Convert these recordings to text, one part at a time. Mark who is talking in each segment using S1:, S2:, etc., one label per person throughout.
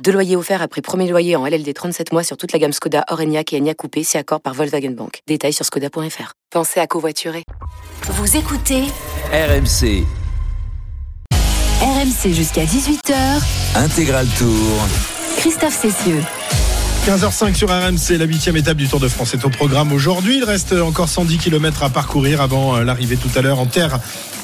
S1: Deux loyers offerts après premier loyer en LLD 37 mois sur toute la gamme Skoda, Orenia et Enya Coupé, si accord par Volkswagen Bank. Détails sur skoda.fr. Pensez à covoiturer.
S2: Vous écoutez
S3: RMC
S2: RMC jusqu'à 18h.
S3: Intégral Tour.
S2: Christophe Cessieux.
S4: 15h05 sur RMC, la huitième étape du Tour de France est au programme aujourd'hui. Il reste encore 110 km à parcourir avant euh, l'arrivée tout à l'heure en terre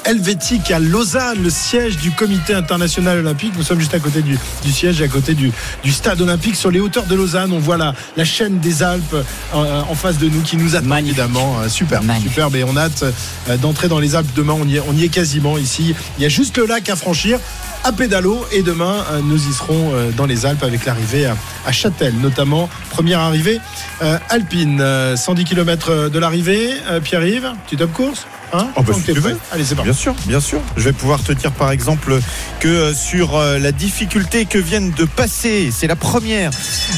S4: helvétique à Lausanne, le siège du comité international olympique. Nous sommes juste à côté du, du siège, à côté du, du, stade olympique, sur les hauteurs de Lausanne. On voit la, la chaîne des Alpes en, en, face de nous qui nous attend évidemment. Euh, super, superbe. Et on a hâte euh, d'entrer dans les Alpes demain. On y, est, on y est quasiment ici. Il y a juste le lac à franchir à pédalo et demain nous y serons dans les Alpes avec l'arrivée à, à, Châtel notamment première arrivée euh, alpine 110 km de l'arrivée. Euh, Pierre-Yves tu top course? Hein
S5: oh bah, si tu veux.
S4: Allez, c'est
S5: Bien sûr, bien sûr. Je vais pouvoir te dire par exemple que sur euh, la difficulté que viennent de passer, c'est la première,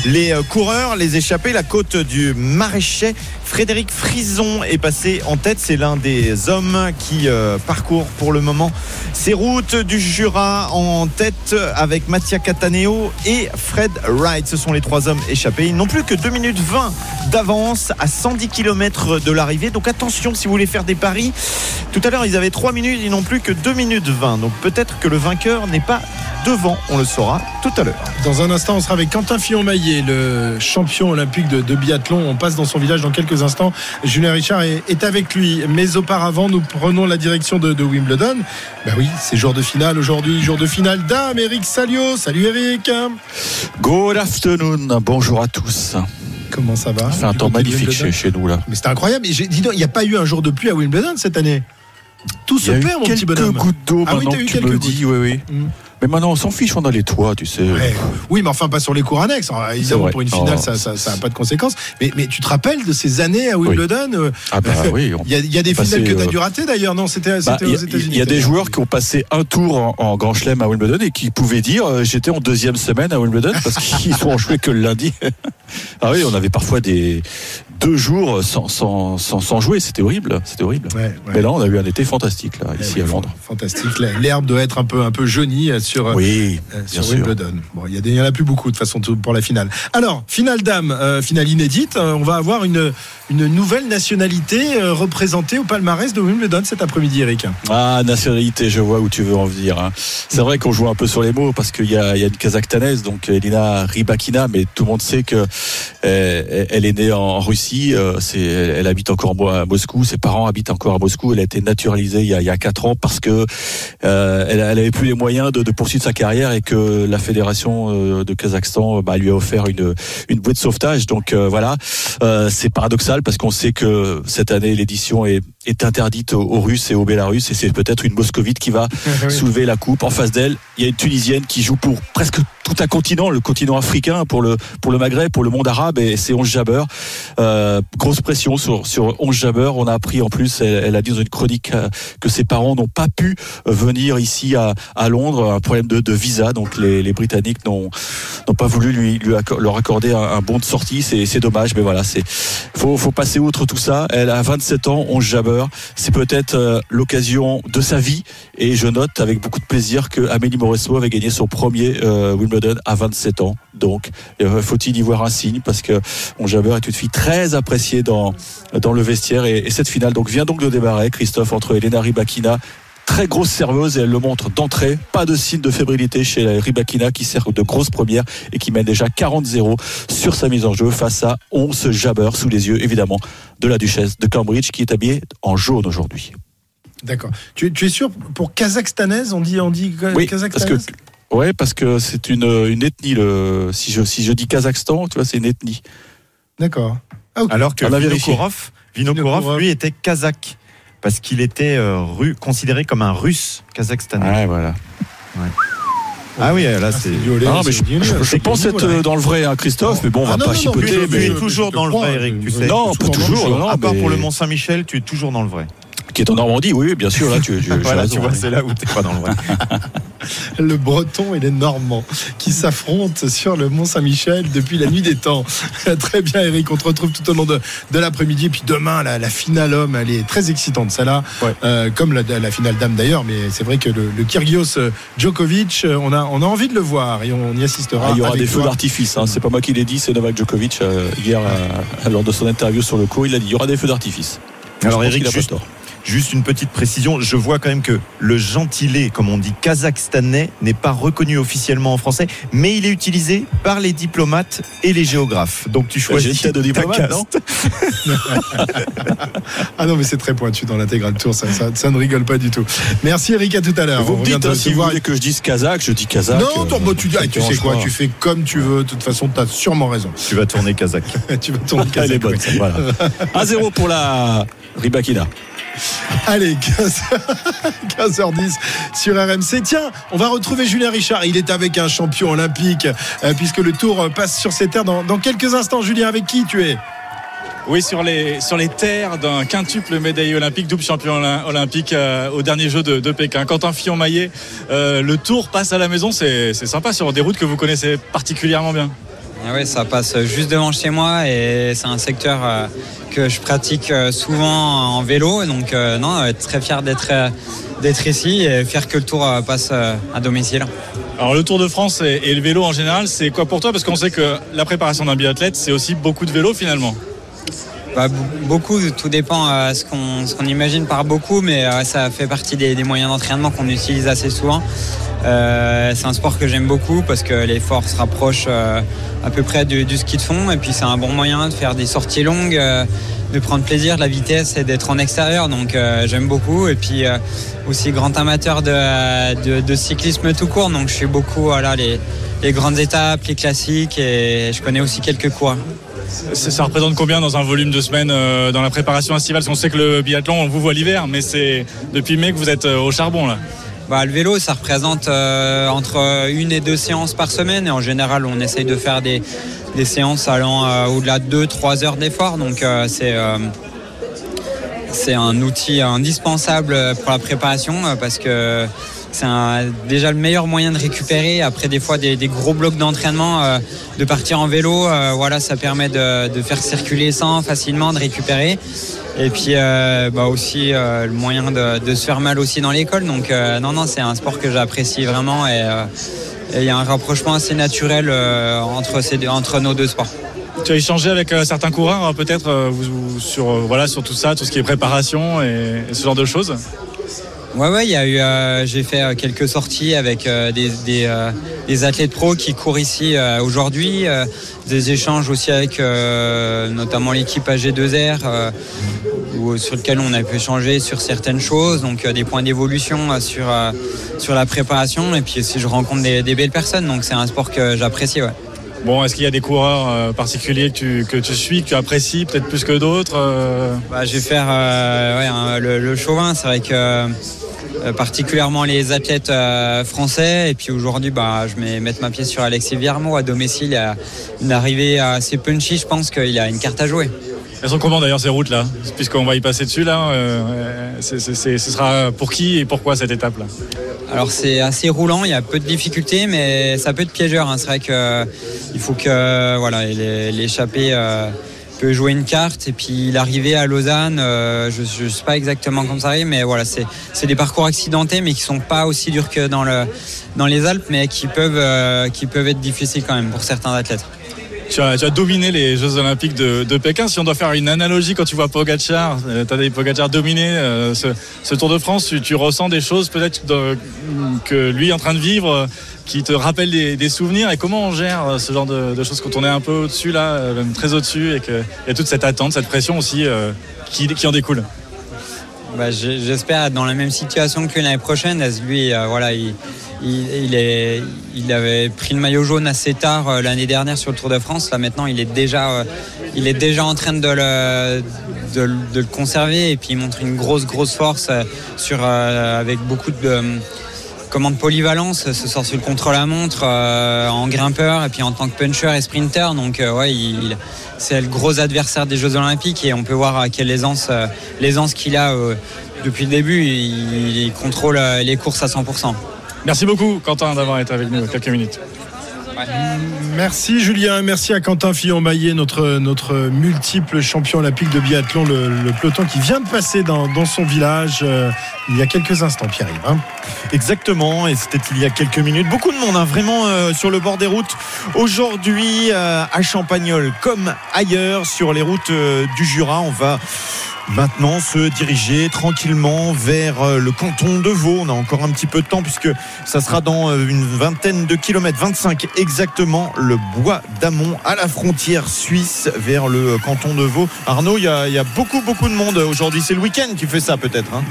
S5: les coureurs, les échappés, la côte du Maraîcher. Frédéric Frison est passé en tête. C'est l'un des hommes qui euh, parcourt pour le moment ces routes du Jura en tête avec Mattia Cataneo et Fred Wright. Ce sont les trois hommes échappés. Ils n'ont plus que 2 minutes 20 d'avance à 110 km de l'arrivée. Donc attention si vous voulez faire des paris. Tout à l'heure, ils avaient 3 minutes. Ils n'ont plus que 2 minutes 20. Donc peut-être que le vainqueur n'est pas devant. On le saura tout à l'heure.
S4: Dans un instant, on sera avec Quentin Fillon-Maillet, le champion olympique de, de, biathlon. On passe dans son village dans quelques instants. Julien Richard est, est, avec lui. Mais auparavant, nous prenons la direction de, de Wimbledon. Ben oui, c'est jour de finale aujourd'hui, jour de finale d'âme. Eric Salio. Salut Eric.
S6: Good afternoon. Bonjour à tous.
S4: Comment ça va
S6: C'est un temps magnifique chez, chez, nous là.
S4: Mais c'est incroyable. Et dis donc, il n'y a pas eu un jour de pluie à Wimbledon cette année? Tout se perd, mon petit bonhomme.
S6: Quelques gouttes d'eau
S4: ah,
S6: maintenant
S4: oui,
S6: que tu me le dis, oui, oui.
S4: Mmh.
S6: Mais maintenant, on s'en fiche, on a les toits, tu sais.
S4: Ouais. Oui, mais enfin, pas sur les cours annexes. Alors, évidemment, pour une finale, oh. ça n'a ça, ça pas de conséquences. Mais, mais, tu te rappelles de ces années à Wimbledon
S6: oui. Ah, bah oui.
S4: Il y, a, il y a des finales que tu as dû rater d'ailleurs. Non, c'était
S6: bah,
S4: aux États-Unis.
S6: Il y a des joueurs qui ont passé un tour en, en Grand Chelem à Wimbledon et qui pouvaient dire euh, j'étais en deuxième semaine à Wimbledon parce qu'ils sont joué que le lundi. ah oui, on avait parfois des deux jours sans, sans, sans, sans jouer. C'était horrible. C'était horrible.
S4: Ouais, ouais.
S6: Mais là, on a eu un été fantastique là, ici
S4: ouais,
S6: à Londres.
S4: Fantastique. L'herbe doit être un peu, un peu jaunie sur.
S6: Oui.
S4: Euh, sur Wimbledon. Bon, il y, en a plus beaucoup de toute façon pour la finale. Alors, finale dame, euh, finale inédite. Euh, on va avoir une, une nouvelle nationalité euh, représentée au palmarès de Wimbledon cet après-midi, Eric.
S6: Ah, nationalité, je vois où tu veux en venir. Hein. C'est vrai qu'on joue un peu sur les mots parce qu'il y, y, a une kazakhstanaise, donc Elina Rybakina, mais tout le monde sait que euh, elle est née en Russie. C'est, elle, habite encore à Moscou. Ses parents habitent encore à Moscou. Elle a été naturalisée il y a, il y a 4 ans parce que euh, elle, elle avait plus les moyens de, de poursuivre sa carrière et que la fédération de Kazakhstan bah, lui a offert une, une bouée de sauvetage. Donc euh, voilà, euh, c'est paradoxal parce qu'on sait que cette année l'édition est, est, interdite aux, aux, Russes et aux Bélarusses et c'est peut-être une moscovite qui va oui. soulever la coupe. En face d'elle, il y a une Tunisienne qui joue pour presque tout un continent, le continent africain, pour le, pour le Maghreb, pour le monde arabe et c'est 11 Jabber. Euh, grosse pression sur, sur 11 Jabber. On a appris en plus, elle, elle a dit dans une chronique que ses parents n'ont pas pu venir ici à, à Londres, un problème de, de visa, donc les, les Britanniques n'ont pas voulu lui, lui leur accorder un, un, bon de sortie. C'est dommage, mais voilà, c'est faut, faut passer outre tout ça. Elle a 27 ans, 11 C'est peut-être euh, l'occasion de sa vie. Et je note avec beaucoup de plaisir que Amélie Mauresmo avait gagné son premier euh, Wimbledon à 27 ans. Donc, euh, faut-il y voir un signe? Parce que 11 Jabber est une fille très appréciée dans dans le vestiaire et, et cette finale donc vient donc de démarrer. Christophe entre Elena Rybakina très grosse serveuse et elle le montre d'entrée. Pas de signe de fébrilité chez la Rybakina qui sert de grosse première et qui mène déjà 40-0 sur sa mise en jeu face à 11 Jabber sous les yeux évidemment de la duchesse de Cambridge qui est habillée en jaune aujourd'hui.
S4: D'accord. Tu, tu, es sûr pour kazakhstanaise on dit on dit
S6: oui, kazakhstanaise parce que, Ouais, parce que c'est une, une ethnie. Le, si, je, si je dis Kazakhstan, tu vois, c'est une ethnie.
S4: D'accord.
S5: Ah, okay. Alors que Vinokourov, Vinokourov, lui, était kazakh parce qu'il était euh, ru, considéré comme un russe kazakhstanais.
S6: Ouais, voilà.
S5: Ouais. Ah oui, là c'est.
S6: Ah, mais je, je, je pense être voilà. dans le vrai, hein, Christophe, mais bon, on va ah, non, pas non, chipoter.
S5: Tu es toujours dans le vrai, Eric. Tu sais.
S6: Non, pas toujours.
S5: Non, à part pour le Mont Saint-Michel, tu es toujours dans le vrai.
S6: Qui est en Normandie, oui, oui, bien sûr. Là, tu, tu, j'ai
S5: Voilà,
S6: raison,
S5: tu vois, c'est là où t'es pas dans le vrai.
S4: le breton et les normands qui s'affrontent sur le Mont Saint-Michel depuis la nuit des temps. Très bien Eric, on te retrouve tout au long de, de l'après-midi. Et puis demain, la, la finale homme, elle est très excitante, celle-là.
S5: Ouais.
S4: Euh, comme la, la finale dame d'ailleurs, mais c'est vrai que le, le Kyrgios euh, Djokovic, euh, on a, on a envie de le voir et on y assistera.
S6: Ah, il y aura des feux d'artifice. Hein. C'est pas moi qui l'ai dit, c'est Novak Djokovic euh, hier euh, lors de son interview sur le cours. Il a dit il y aura des feux d'artifice.
S5: Alors Eric, juste,
S6: tort.
S5: Juste une petite précision, je vois quand même que le gentilé, comme on dit kazakhstanais, n'est pas reconnu officiellement en français, mais il est utilisé par les diplomates et les géographes. Donc tu
S6: J'ai
S5: choisis
S6: de
S5: ta
S6: diplomate,
S5: caste.
S6: non
S4: Ah non, mais c'est très pointu dans l'intégral tour, ça, ça, ça ne rigole pas du tout. Merci Eric, à tout à l'heure.
S6: Vous me dites
S4: te
S6: hein, si vous voulez que je dise kazakh, je dis kazakh.
S4: Non,
S6: euh,
S4: bah, tu, dis, ah, tu sais quoi,
S6: pas.
S4: tu fais comme tu veux. De toute façon, tu as sûrement raison.
S5: Tu vas tourner kazakh.
S4: tu vas tourner
S6: Elle est
S4: Kazakh,
S6: bonne, ça, voilà. 1-0 pour la Ribakina.
S4: Allez, 15, h 10 sur RMC. Tiens, on va retrouver Julien Richard. Il est avec un champion olympique, euh, puisque le tour euh, passe sur ses terres dans, quelques instants. Julien, avec qui tu es?
S7: Oui, sur les, terres d'un quintuple médaillé olympique, double champion olym- olympique euh, au dernier jeu de, de Pékin. Quentin Fillon-Maillet, le tour passe à la maison, c'est sympa sur des routes que vous connaissez particulièrement bien.
S8: Ah ouais, ça passe juste devant chez moi et c'est un secteur euh, que je pratique euh, souvent en vélo. Donc euh, non, euh, très fier d'être d'être ici et fier que le tour passe à domicile.
S7: Alors le Tour de France et, le vélo en général, c'est quoi pour toi? Parce qu'on sait que la préparation d'un biathlète, c'est aussi beaucoup de vélo finalement.
S8: Bah, beaucoup, tout dépend euh, ce qu'on imagine par beaucoup, mais euh, ça fait partie des, des moyens d'entraînement qu'on utilise assez souvent. Euh, c'est un sport que j'aime beaucoup parce que les forces rapprochent euh, à peu près du, ski de fond et puis c'est un bon moyen de faire des sorties longues, euh, de prendre plaisir, de la vitesse et d'être en extérieur. Donc j'aime beaucoup et puis aussi grand amateur de, cyclisme tout court. Donc je fais beaucoup voilà, les, les grandes étapes, les classiques et je connais aussi quelques cours.
S7: Ça représente combien dans un volume de semaines euh, dans la préparation estivale? Parce qu'on sait que le biathlon, on vous voit l'hiver, mais c'est depuis mai que vous êtes au charbon là.
S8: Bah, le vélo, ça représente euh, entre une et deux séances par semaine. Et en général, on essaye de faire des, séances allant euh, au-delà de 2-3 heures d'effort. Donc, euh, c'est c'est un outil indispensable pour la préparation parce que c'est déjà le meilleur moyen de récupérer. Après des fois des, gros blocs d'entraînement euh, de partir en vélo euh, voilà ça permet de, faire circuler le sang facilement de récupérer. Et puis euh, bah aussi le moyen de, se faire mal aussi dans l'école. Donc non non c'est un sport que j'apprécie vraiment et il y a un rapprochement assez naturel entre, ces deux- entre nos deux sports.
S7: Tu as échangé avec certains coureurs euh, peut-être sur, voilà, sur tout ça, tout ce qui est préparation et ce genre de choses?
S8: Ouais, ouais, il y a eu, euh, j'ai fait euh, quelques sorties avec euh, des, des, euh, des athlètes pros qui courent ici euh, aujourd'hui, euh, des échanges aussi avec notamment l'équipe AG2R, euh, où- sur lequel on a pu échanger sur certaines choses, donc des points d'évolution sur, sur la préparation, et puis aussi je rencontre des, des belles personnes, donc c'est un sport que j'apprécie. Ouais.
S7: Bon, est-ce qu'il y a des coureurs euh, particuliers que tu, suis, que tu apprécies peut-être plus que d'autres euh?
S8: Bah, je vais faire euh, un- le, chauvin. C'est vrai que particulièrement les athlètes français. Et puis aujourd'hui, bah, je vais mettre ma pièce sur Alexis Viermo à domicile. Il a une arrivée assez punchy. Je pense qu'il a une carte à jouer.
S7: Elles sont comment d'ailleurs ces routes là Puisqu'on va y passer dessus là, euh, ce sera pour qui et pourquoi cette étape là
S8: Alors c'est assez roulant, il y a peu de difficultés, mais ça peut être piégeur. hein. C'est vrai que euh, il faut que voilà, l'échappée euh, peut jouer une carte et puis l'arrivée à Lausanne, euh, je ne sais pas exactement comment ça arrive, mais voilà, c'est des parcours accidentés, mais qui sont pas aussi durs que dans le dans les Alpes, mais qui peuvent qui peuvent être difficiles quand même pour certains athlètes.
S7: Tu as, dominé les Jeux Olympiques de, Pékin. Si on doit faire une analogie quand tu vois Pogacar, euh, Tadej Pogacar dominer euh, ce, Tour de France, tu, ressens des choses peut-être que lui est en train de vivre euh, qui te rappellent des, souvenirs? Et comment on gère ce genre de, choses quand on est un peu au-dessus là, même très au-dessus, et qu'il y a toute cette attente, cette pression aussi qui, en découle?
S8: Bah, je- J'espère être dans la même situation que l'année prochaine. Lui, voilà, il, il, avait pris le maillot jaune assez tard euh, l'année dernière sur le Tour de France. Là maintenant, il est déjà, euh, il est déjà en train de le, conserver et puis il montre une grosse, grosse force euh, sur, avec beaucoup de commande polyvalence, se sort sur le contre-la-montre en grimpeur et puis en tant que puncher et sprinter. Donc ouais, c'est le gros adversaire des Jeux Olympiques et on peut voir quelle aisance, l'aisance qu'il a depuis le début. Il, il contrôle les courses à 100%.
S7: Merci beaucoup Quentin d'avoir été avec nous quelques minutes.
S4: Merci Julien, merci à Quentin Fillon-Maillet, notre, notre multiple champion olympique de biathlon, le, peloton qui vient de passer dans, son village euh, il y a quelques instants, Pierre-Yves. Hein.
S5: Exactement, et c'était il y a quelques minutes. Beaucoup de monde, hein, vraiment euh, sur le bord des routes. Aujourd'hui, euh, à Champagnol, comme ailleurs, sur les routes du Jura, on va maintenant se diriger tranquillement vers euh, le canton de Vaud. On a encore un petit peu de temps puisque ça sera dans euh, une vingtaine de kilomètres, 25 exactement, le bois d'Amont à la frontière suisse vers le canton de Vaud. Arnaud, il y a, beaucoup beaucoup de monde aujourd'hui. C'est le week-end qui fait ça peut-être. Hein?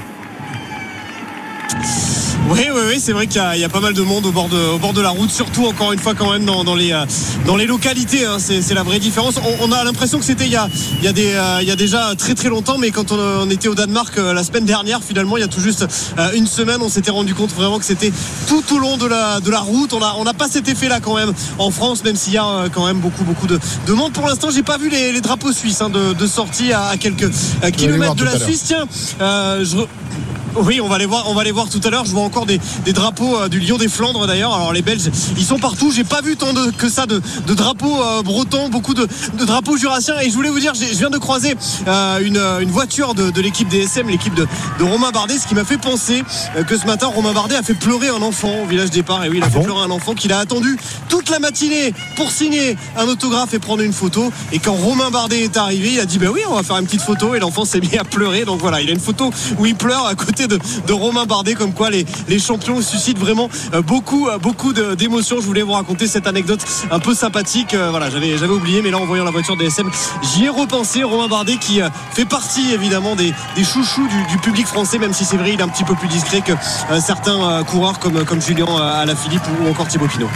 S9: Oui, oui, oui, c'est vrai qu'il y, a pas mal de monde au bord de, au bord de la route, surtout encore une fois quand même dans, les, euh, dans les localités. Hein, c'est la vraie différence. On, a l'impression que c'était il, y a, il, y a des, euh, il y a déjà très très longtemps, mais quand on, était au Danemark euh, la semaine dernière, finalement, il y a tout juste une semaine, on s'était rendu compte vraiment que c'était tout au long de la, de la route. On n'a on a pas cet effet-là quand même en France, même s'il y a quand même beaucoup beaucoup de, de monde. Pour l'instant, j'ai pas vu les, drapeaux suisses hein, de, sortie à, quelques kilomètres de la Suisse. Tiens, je oui, on va les voir, on va les voir tout à l'heure. Je vois encore des, drapeaux euh, du Lion des Flandres d'ailleurs. Alors les Belges, ils sont partout. J'ai pas vu tant de, que ça de, drapeaux euh, bretons, beaucoup de, drapeaux jurassiens. Et je voulais vous dire, je viens de croiser euh, une, voiture de, l'équipe DSM, l'équipe de, Romain Bardet, ce qui m'a fait penser que ce matin, Romain Bardet a fait pleurer un enfant au village départ. Et oui, il a ah fait pleurer un enfant qu'il a attendu toute la matinée pour signer un autographe et prendre une photo. Et quand Romain Bardet est arrivé, il a dit, ben oui, on va faire une petite photo. Et l'enfant s'est mis à pleurer. Donc voilà, il a une photo où il pleure à côté de, Romain Bardet, comme quoi les, champions suscitent vraiment euh, beaucoup, euh, beaucoup d'émotions. Je voulais vous raconter cette anecdote un peu sympathique. Euh, voilà, j'avais, oublié, mais là en voyant la voiture DSM, j'y ai repensé. Romain Bardet qui fait partie évidemment des, chouchous du, public français, même si c'est vrai, il est un petit peu plus discret que certains coureurs comme, comme Julien Alaphilippe ou encore Thibaut Pinot.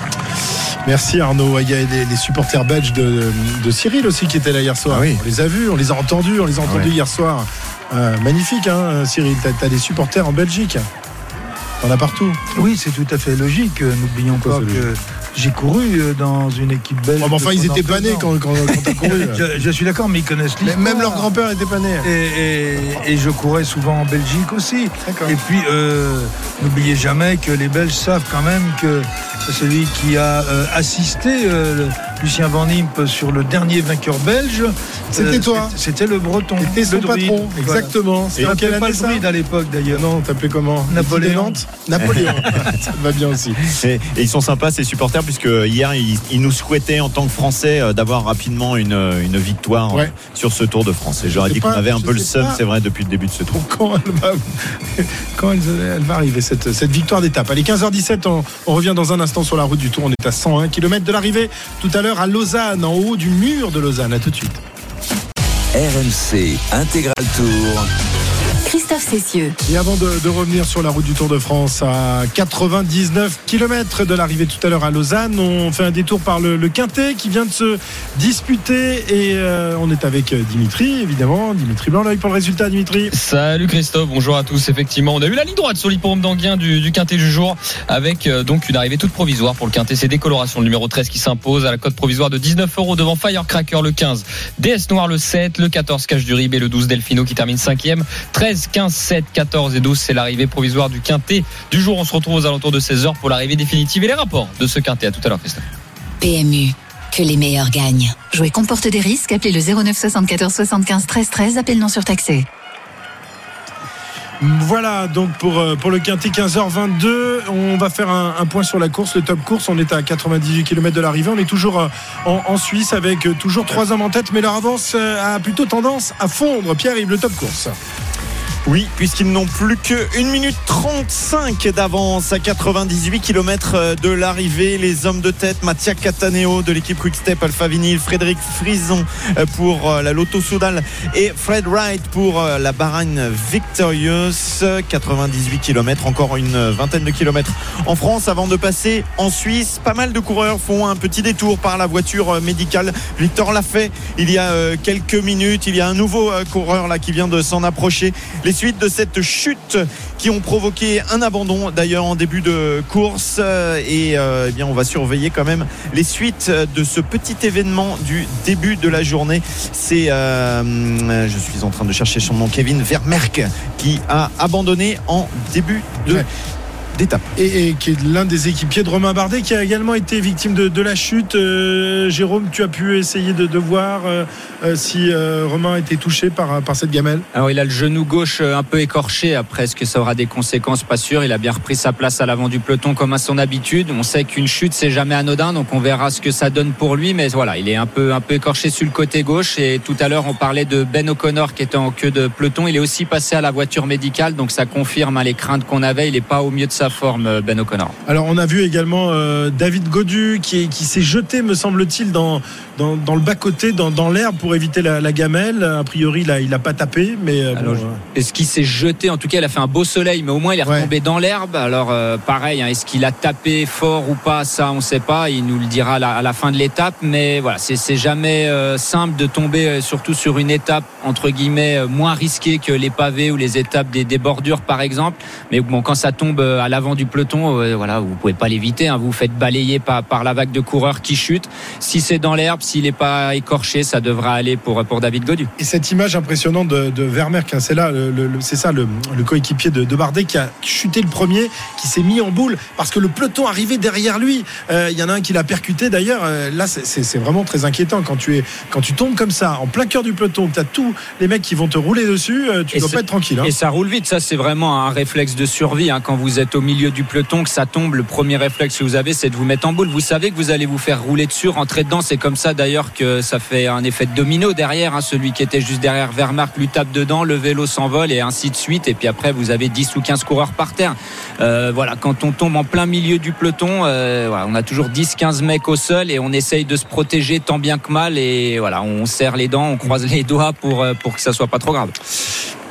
S4: Merci Arnaud. Il y a les, supporters belges de, Cyril aussi qui étaient là hier soir. Ah on les a vus, on les a entendus, on les a entendus hier soir. Euh, magnifique, hein, Cyril. Tu as, des supporters en Belgique. On a partout.
S10: Oui, c'est tout à fait logique. N'oublions pas que j'ai couru euh, dans une équipe belge.
S4: Oh, enfin, ils étaient panés quand, quand, tu as couru.
S10: je, suis d'accord, mais ils connaissent l'histoire.
S4: Même leur grand-père était pané.
S10: Et, je courais souvent en Belgique aussi. Et puis, euh, n'oubliez jamais que les Belges savent quand même que celui qui a assisté Lucien Van Impe sur le dernier vainqueur belge.
S4: C'était euh, toi.
S10: C'était le breton.
S4: C'était son patron. Exactement.
S10: C'était quelle pas le druide à l'époque d'ailleurs.
S4: Non, t'appelais comment
S10: Napoléon.
S4: Napoléon. ça va bien aussi.
S5: Et, ils sont sympas ces supporters puisque hier ils, nous souhaitaient en tant que Français euh, d'avoir rapidement une, une victoire euh, sur ce Tour de France. Et j'aurais dit qu'on avait un peu le seum, c'est vrai, depuis le début de ce tour.
S4: Quand elle va, quand elle, va arriver cette, cette victoire d'étape Allez, 15h17, on, on revient dans un instant sur la route du Tour. On est à 101 km de l'arrivée. Tout à l'heure à Lausanne, en haut du mur de Lausanne. À tout de suite.
S3: RMC Intégral Tour.
S2: Christophe Cessieux.
S4: Et avant de, revenir sur la route du Tour de France à 99 km de l'arrivée tout à l'heure à Lausanne, on fait un détour par le, Quintet qui vient de se disputer et euh, on est avec Dimitri évidemment, Dimitri blanc pour le résultat Dimitri.
S11: Salut Christophe, bonjour à tous. Effectivement, on a eu la ligne droite sur l'hippodrome d'Anguien du, Quintet du jour avec euh, donc une arrivée toute provisoire pour le Quintet. C'est décoloration le numéro 13 qui s'impose à la cote provisoire de 19 euros devant Firecracker le 15, DS Noir le 7, le 14 Cache du Rib et le 12 Delfino qui termine 5e, 13 15, 7, 14 et 12. C'est l'arrivée provisoire du quintet du jour. On se retrouve aux alentours de 16h pour l'arrivée définitive et les rapports de ce quintet. À tout à l'heure, Christophe.
S2: PMU. Que les meilleurs gagnent. Jouer comporte des risques. Appelez le 09 74 75 13 13. Appel non surtaxé.
S4: Voilà donc pour, euh, pour le Quintet 15h22 on va faire un, point sur la course le top course on est à 98 km de l'arrivée on est toujours euh, en, Suisse avec euh, toujours trois hommes en tête mais leur avance a plutôt tendance à fondre Pierre-Yves le top course
S5: oui, puisqu'ils n'ont plus que 1 minute 35 d'avance à 98 km de l'arrivée. Les hommes de tête, Mattia Cataneo de l'équipe Quickstep Alpha Vinyl, Frédéric Frison pour euh, la Lotto Soudal et Fred Wright pour euh, la Bahrain Victorious. 98 km, encore une vingtaine de kilomètres en France avant de passer en Suisse. Pas mal de coureurs font un petit détour par la voiture médicale. Victor l'a fait il y a euh, quelques minutes. Il y a un nouveau coureur là qui vient de s'en approcher. Les suites de cette chute qui ont provoqué un abandon d'ailleurs en début de course. Et euh, eh bien, on va surveiller quand même les suites de ce petit événement du début de la journée. C'est, euh, je suis en train de chercher son nom, Kevin Vermerck, qui a abandonné en début de. D'étape.
S4: Et, et qui est l'un des équipiers de Romain Bardet qui a également été victime de, de la chute. Euh, Jérôme, tu as pu essayer de, de voir euh, euh, si euh, Romain était touché par, par cette gamelle?
S12: Alors il a le genou gauche un peu écorché. Après, est-ce que ça aura des conséquences? Pas sûr. Il a bien repris sa place à l'avant du peloton comme à son habitude. On sait qu'une chute c'est jamais anodin, donc on verra ce que ça donne pour lui. Mais voilà, il est un peu un peu écorché sur le côté gauche. Et tout à l'heure, on parlait de Ben O'Connor qui était en queue de peloton. Il est aussi passé à la voiture médicale, donc ça confirme hein, les craintes qu'on avait. Il n'est pas au mieux de sa forme, euh, Ben O'Connor.
S4: Alors on a vu également euh, David Godu qui, qui s'est jeté, me semble-t-il, dans, dans, dans le bas-côté, dans, dans l'herbe pour éviter la, la gamelle. A priori, là, il n'a pas tapé, mais euh, bon,
S12: Est-ce qu'il s'est jeté? En tout cas, il a fait un beau soleil, mais au moins il est retombé dans l'herbe. Alors, euh, pareil, hein, est-ce qu'il a tapé fort ou pas? Ça, on ne sait pas. Il nous le dira à la, à la fin de l'étape. Mais voilà, c'est jamais euh, simple de tomber, euh, surtout sur une étape entre guillemets moins risquée que les pavés ou les étapes des, des bordures, par exemple. Mais bon, quand ça tombe à l'avant du peloton, voilà, vous pouvez pas l'éviter. hein. vous vous faites balayer par, par la vague de coureurs qui chutent. Si c'est dans l'herbe, s'il n'est pas écorché, ça devra aller pour pour David Godu.
S4: Et cette image impressionnante de, de Vermeerk, hein, c'est là, le- le- c'est ça, le, le coéquipier de, de Bardet qui a chuté le premier, qui s'est mis en boule parce que le peloton arrivait derrière lui. Euh, Il y en a un qui l'a percuté d'ailleurs. Euh, là, c'est- c'est c'est vraiment très inquiétant quand tu es, quand tu tombes comme ça en plein cœur du peloton, que tu as tous les mecs qui vont te rouler dessus. euh, tu
S12: Et
S4: dois pas être tranquille. hein.
S12: Et ça roule vite, ça c'est vraiment un réflexe de survie. hein. Quand vous êtes au milieu du peloton, que ça tombe, le premier réflexe que vous avez, c'est de vous mettre en boule. Vous savez que vous allez vous faire rouler dessus, rentrer dedans. C'est comme ça d'ailleurs que ça fait un effet de domino derrière. hein. Celui qui était juste derrière Vermark lui tape dedans, le vélo s'envole et ainsi de suite. Et puis après, vous avez 10 ou 15 coureurs par terre. Euh, voilà, quand on tombe en plein milieu du peloton, euh, voilà, on a toujours 10-15 mecs au sol et on essaye de se protéger tant bien que mal. Et voilà, on serre les dents, on croise les doigts pour, euh, pour que ça soit pas trop grave.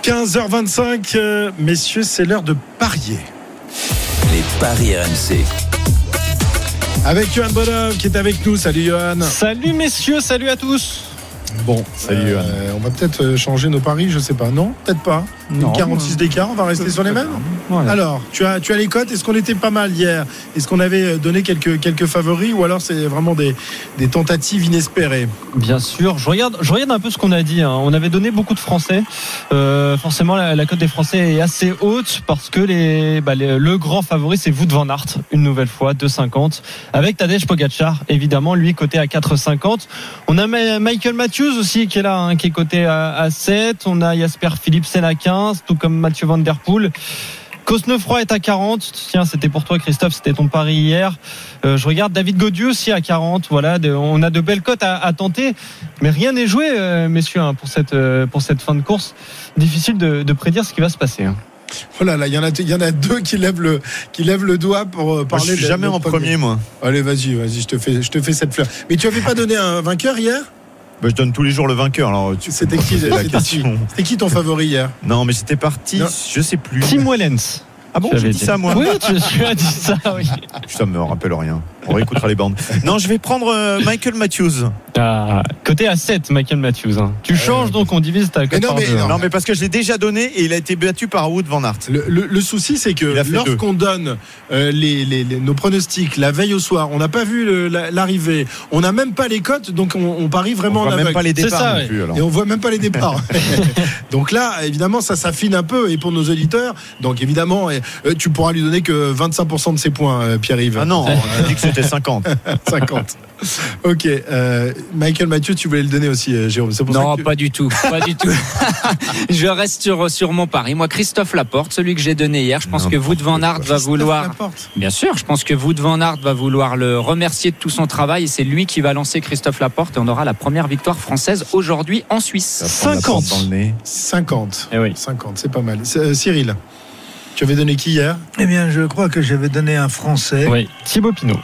S4: 15h25, euh, messieurs, c'est l'heure de parier.
S3: Les paris RMC.
S4: Avec Johan Bonhomme qui est avec nous. Salut Johan.
S13: Salut messieurs, salut à tous.
S4: Bon,
S5: Salut,
S4: euh, on va peut-être euh, changer nos paris, je sais pas. Non, peut-être pas.
S13: Non,
S4: Une 46 d'écart, on va rester sur les mêmes
S13: Voilà.
S4: Alors, tu as, tu as les cotes. Est-ce qu'on était pas mal hier? Est-ce qu'on avait euh, donné quelques, quelques favoris? Ou alors c'est vraiment des, des tentatives inespérées?
S13: Bien sûr, je regarde, je regarde un peu ce qu'on a dit. hein. On avait donné beaucoup de Français. Euh, forcément, la, la cote des Français est assez haute parce que les, bah, les- le grand favori, c'est Wout van Aert, une nouvelle fois, 2,50. Avec Tadej Pogacar, évidemment, lui coté à 4,50. On a Michael Matthews aussi qui est là, hein, qui est coté à, à 7. On a Jasper Philipsen à 15, tout comme Mathieu Van Der Poel. Cosnefroy est à 40. Tiens, c'était pour toi, Christophe, c'était ton pari hier. Euh, je regarde David Godieu aussi à 40. Voilà, de- on a de belles cotes à, à tenter, mais rien n'est joué, euh, messieurs, hein, pour cette euh, pour cette fin de course. Difficile de, de prédire ce qui va se passer. hein.
S4: Oh là là, il y en a, il y en a deux qui lèvent le, qui lèvent le doigt pour euh,
S5: Moi,
S4: parler.
S5: je suis
S4: de-
S5: jamais
S4: de
S5: en premier, moi.
S4: Allez, vas-y, vas-y, je te fais, je te fais cette fleur. Mais tu avais pas donné un vainqueur hier?
S5: Bah, je donne tous les jours le vainqueur. Alors, tu
S4: C'était qui, c'était qui ton favori hier?
S5: Non, mais c'était parti.
S4: Non.
S5: Je sais plus.
S13: Tim Wellens.
S5: Ah bon,
S13: Tu
S5: j'ai dit ça moi.
S13: Oui, tu, tu as dit ça, oui.
S5: Ça me rappelle rien. On réécoutera les bandes. Non, je vais prendre euh, Michael Matthews.
S13: Ah, côté à 7, Michael Matthews. hein. Tu changes donc, on divise ta cote
S4: non, non.
S5: Non, mais parce que je l'ai déjà donné et il a été battu par Wood Van Aert.
S4: Le, le- le souci, c'est que lorsqu'on donne euh, les, les- les- nos pronostics la veille au soir, on n'a pas vu l'arrivée, on n'a même pas les cotes, donc on, on parie vraiment
S5: On
S4: en
S5: voit même pas les départs
S13: ça,
S5: non
S13: ouais.
S5: plus. alors.
S4: Et on voit même pas les départs. donc là, évidemment, ça s'affine un peu. Et pour nos auditeurs, donc évidemment, euh, tu pourras lui donner que 25% de ses points, euh, Pierre-Yves.
S5: Ah non, on a dit que c'était 50.
S4: 50. Ok. euh, Michael Mathieu, tu voulais le donner aussi, euh, Jérôme. Pour
S12: Non,
S4: ça que...
S12: pas du tout, pas du tout. je reste sur, sur mon pari. Moi, Christophe Laporte, celui que j'ai donné hier, je pense que Wout van Aert va
S4: Christophe
S12: vouloir.
S4: Laporte.
S12: Bien sûr, je pense que Wout van Aert va vouloir le remercier de tout son travail et c'est lui qui va lancer Christophe Laporte et on aura la première victoire française aujourd'hui en Suisse.
S5: Ça prend la porte
S13: 50.
S5: dans le nez.
S4: 50.
S13: Eh oui.
S4: 50, c'est pas mal. Euh, Cyril, tu avais donné qui hier?
S10: Eh bien, je crois que j'avais donné un Français.
S13: Oui, Thibaut Pinot.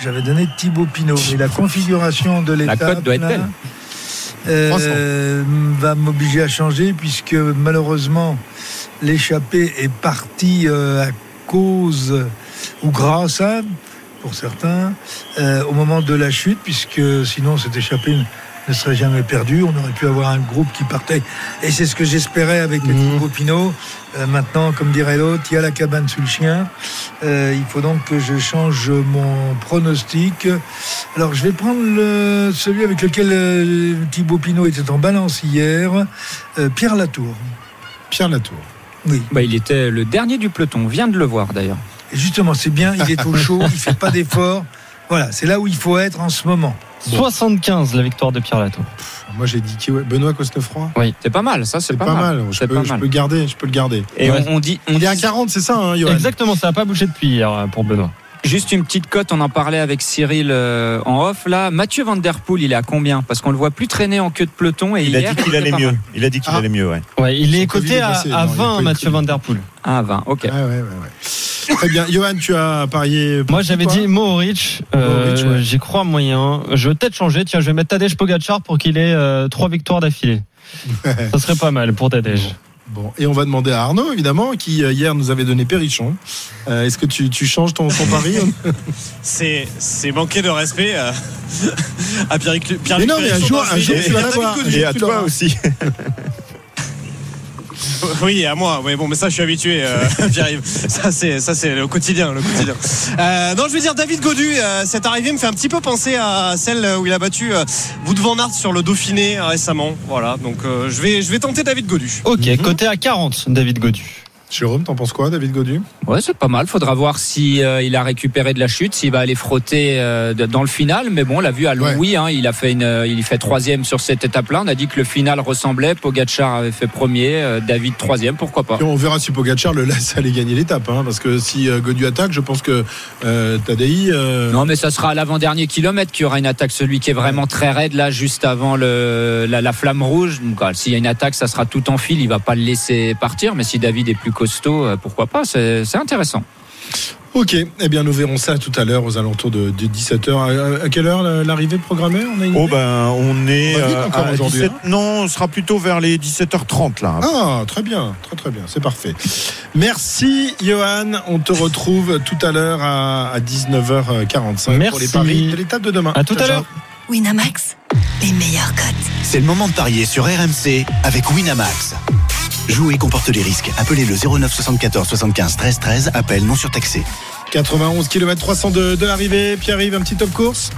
S10: J'avais donné Thibaut Pinot. La configuration de l'étape
S12: cote doit être belle.
S10: euh, va m'obliger à changer puisque malheureusement l'échappée est partie euh, à cause ou grâce à, pour certains, euh, au moment de la chute, puisque sinon cette échappée ne serait jamais perdu. On aurait pu avoir un groupe qui partait. Et c'est ce que j'espérais avec Thibaut Pinot. Euh, maintenant, comme dirait l'autre, il y a la cabane sous le chien. Euh, il faut donc que je change mon pronostic. Alors, je vais prendre le- celui avec lequel euh, Thibaut Pinot était en balance hier, euh, Pierre Latour.
S4: Pierre Latour.
S10: Oui.
S12: Bah, il était le dernier du peloton. On vient de le voir d'ailleurs.
S10: Et justement, c'est bien, il est au chaud, il fait pas d'efforts. Voilà, c'est là où il faut être en ce moment.
S13: 75 la victoire de Pierre Latour.
S4: Moi j'ai dit qui ouais, Benoît Cosnefroy.
S13: Oui.
S12: C'est pas mal, ça, c'est pas,
S4: pas, mal. Je,
S12: C'est
S4: peux,
S12: pas
S4: je
S12: mal.
S4: peux garder. Je peux le garder.
S12: Et
S13: Ouais.
S12: on, on dit, on
S4: Il est à
S12: dit
S4: 40, c'est ça, hein,
S13: Exactement, ça n'a pas bougé depuis hier euh, pour Benoît.
S12: juste une petite cote, on en parlait avec Cyril euh, en off. Là, Mathieu Van Der Poel, il est à combien? Parce qu'on le voit plus traîner en queue de peloton. Et
S5: Il a dit qu'il allait mieux.
S12: mal.
S5: Il a dit qu'il
S4: Ah.
S5: allait mieux, ouais.
S13: Ouais, il est coté à,
S4: passé,
S13: à
S4: non, il a
S13: 20,
S4: pas
S13: Mathieu Van Der Poel.
S12: Ah, 20, ok.
S4: Ouais, ouais, ouais. Très bien. Johan, tu as parié.
S13: Moi, j'avais dit Mohoric. euh,
S4: Mohoric, ouais.
S13: J'y crois moyen. Je vais peut-être changer. Tiens, je vais mettre Tadej Pogacar pour qu'il ait euh, trois victoires d'affilée. Ça serait pas mal pour Tadej.
S4: Bon, et on va demander à Arnaud, évidemment, qui euh, hier nous avait donné Perrichon. Euh, Est-ce que tu, tu changes ton, ton pari
S9: C'est manquer de respect euh, à Pierre Pierre
S4: Mais non, mais un jour- un jour, tu vas
S9: la
S4: l'avoir.
S5: Et à toi aussi.
S9: Oui, à moi. Oui, bon, mais ça, je suis habitué, euh, Pierre-Yves. Ça, c'est, ça, c'est le quotidien, le quotidien. Euh, non, je vais dire David Godu. euh, cette arrivée me fait un petit peu penser à celle où il a battu euh, Wout van sur le Dauphiné récemment. Voilà, donc euh, je vais, je vais tenter David Godu.
S13: Ok, coté à 40, David Godu.
S4: Jérôme, t'en penses quoi, David Godu?
S12: Ouais, c'est pas mal. Faudra voir si euh, il a récupéré de la chute, s'il va aller frotter euh, dans le final. Mais bon, on l'a vu à Louis, hein, il a fait une, euh, il fait troisième sur cette étape-là. On a dit que le final ressemblait. Pogacar avait fait premier, euh, David troisième, pourquoi pas.
S4: Et on verra si Pogacar le laisse aller gagner l'étape, hein, parce que si Godu attaque, je pense que Tadei.
S12: Non, mais ça sera à l'avant-dernier kilomètre qu'il y aura une attaque. Celui qui est vraiment très raide, là, juste avant le, la, la flamme rouge. Donc, ah, s'il y a une attaque, ça sera tout en fil. Il va pas le laisser partir. Mais si David est plus costaud, euh, pourquoi pas C'est intéressant.
S4: Ok, eh bien nous verrons ça tout à l'heure aux alentours de, 17h. À, à quelle heure la- l'arrivée programmée on a
S5: Oh ben on est
S4: On
S5: euh, à
S4: aujourd'hui,
S5: 17
S4: hein.
S5: Non, on sera plutôt vers les 17h30 là.
S4: Ah, très bien, très très bien, c'est parfait. Merci Johan, on te retrouve tout à l'heure à, à 19h45 pour les
S13: Merci.
S4: paris de l'étape de demain.
S13: À tout
S4: Ciao,
S13: à l'heure.
S2: Winamax, les meilleurs cotes.
S14: C'est le moment de parier sur RMC avec Winamax. Jouer comporte les risques. Appelez le 09 74 75 13 13. Appel non surtaxé.
S4: 91 km 300 de, de l'arrivée. Pierre-Yves, un petit top course?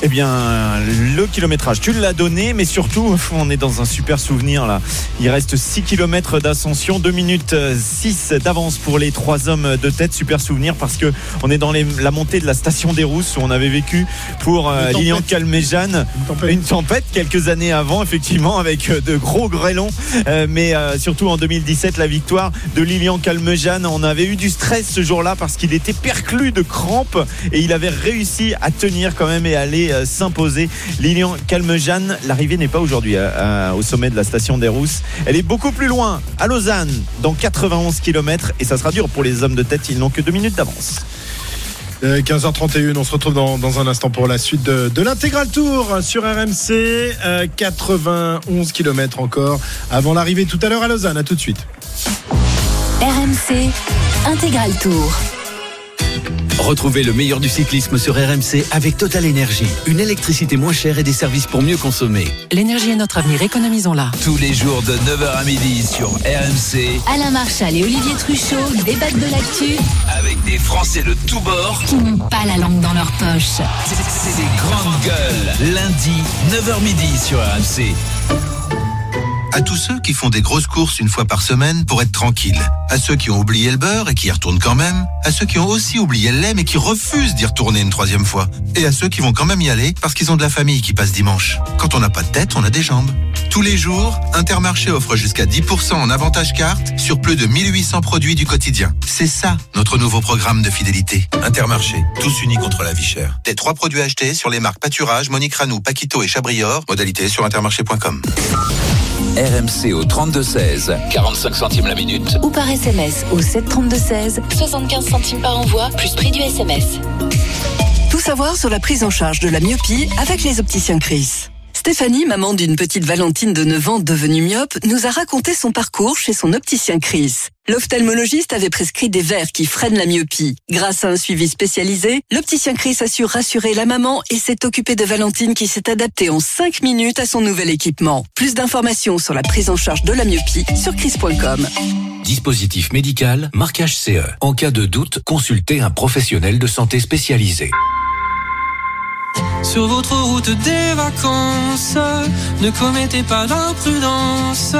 S5: Eh bien, le kilométrage, tu l'as donné, mais surtout, on est dans un super souvenir là. Il reste 6 km d'ascension, 2 minutes 6 d'avance pour les trois hommes de tête. Super souvenir parce que on est dans les- la montée de la station des Rousses où on avait vécu pour euh. Lilian Calmejane
S4: Une tempête.
S5: une tempête quelques années avant, effectivement, avec euh, de gros grêlons. Euh, mais euh, surtout en 2017, la victoire de Lilian Calmejane. On avait eu du stress ce jour-là parce qu'il était perclus de crampes et il avait réussi à tenir quand même aller euh, s'imposer. Lilian Calmejane, l'arrivée n'est pas aujourd'hui euh, euh, au sommet de la station des Rousses. Elle est beaucoup plus loin, à Lausanne, dans 91 km et ça sera dur pour les hommes de tête. Ils n'ont que deux minutes d'avance.
S4: Euh, 15h31, on se retrouve dans, dans un instant pour la suite de, de l'intégral tour sur RMC. Euh, 91 km encore avant l'arrivée tout à l'heure à Lausanne. À tout de suite.
S2: RMC, intégral tour.
S3: Retrouvez le meilleur du cyclisme sur RMC avec Total Énergie. Une électricité moins chère et des services pour mieux consommer.
S15: L'énergie est notre avenir, économisons-la.
S3: Tous les jours de 9h à midi sur RMC.
S2: Alain Marchal et Olivier Truchot débattent de l'actu
S3: Avec des Français de tous bords.
S2: qui n'ont pas la langue dans leur poche.
S3: C'est des grandes gueules. Lundi, 9h midi sur RMC.
S14: À tous ceux qui font des grosses courses une fois par semaine pour être tranquilles. À ceux qui ont oublié le beurre et qui y retournent quand même. À ceux qui ont aussi oublié le lait mais qui refusent d'y retourner une troisième fois. Et à ceux qui vont quand même y aller parce qu'ils ont de la famille qui passe dimanche. Quand on n'a pas de tête, on a des jambes. Tous les jours, Intermarché offre jusqu'à 10% en avantage carte sur plus de 1800 produits du quotidien. C'est ça, notre nouveau programme de fidélité. Intermarché, tous unis contre la vie chère. Des trois produits achetés sur les marques Pâturage, Monique Ranou, Paquito et Chabrior. Modalité sur intermarché.com.
S3: RMC au 32-16. 45 centimes la minute.
S2: Ou par SMS au 732-16, 75 centimes par envoi, plus prix du SMS.
S15: Tout savoir sur la prise en charge de la myopie avec les opticiens Chris.
S16: Stéphanie, maman d'une petite Valentine de 9 ans devenue myope, nous a raconté son parcours chez son opticien Chris. L'ophtalmologiste avait prescrit des verres qui freinent la myopie. Grâce à un suivi spécialisé, l'opticien Chris a su rassurer la maman et s'est occupé de Valentine qui s'est adaptée en 5 minutes à son nouvel équipement. Plus d'informations sur la prise en charge de la myopie sur chris.com.
S17: Dispositif médical, marquage CE. En cas de doute, consultez un professionnel de santé spécialisé.
S18: Sur votre route des vacances, ne commettez pas d'imprudence.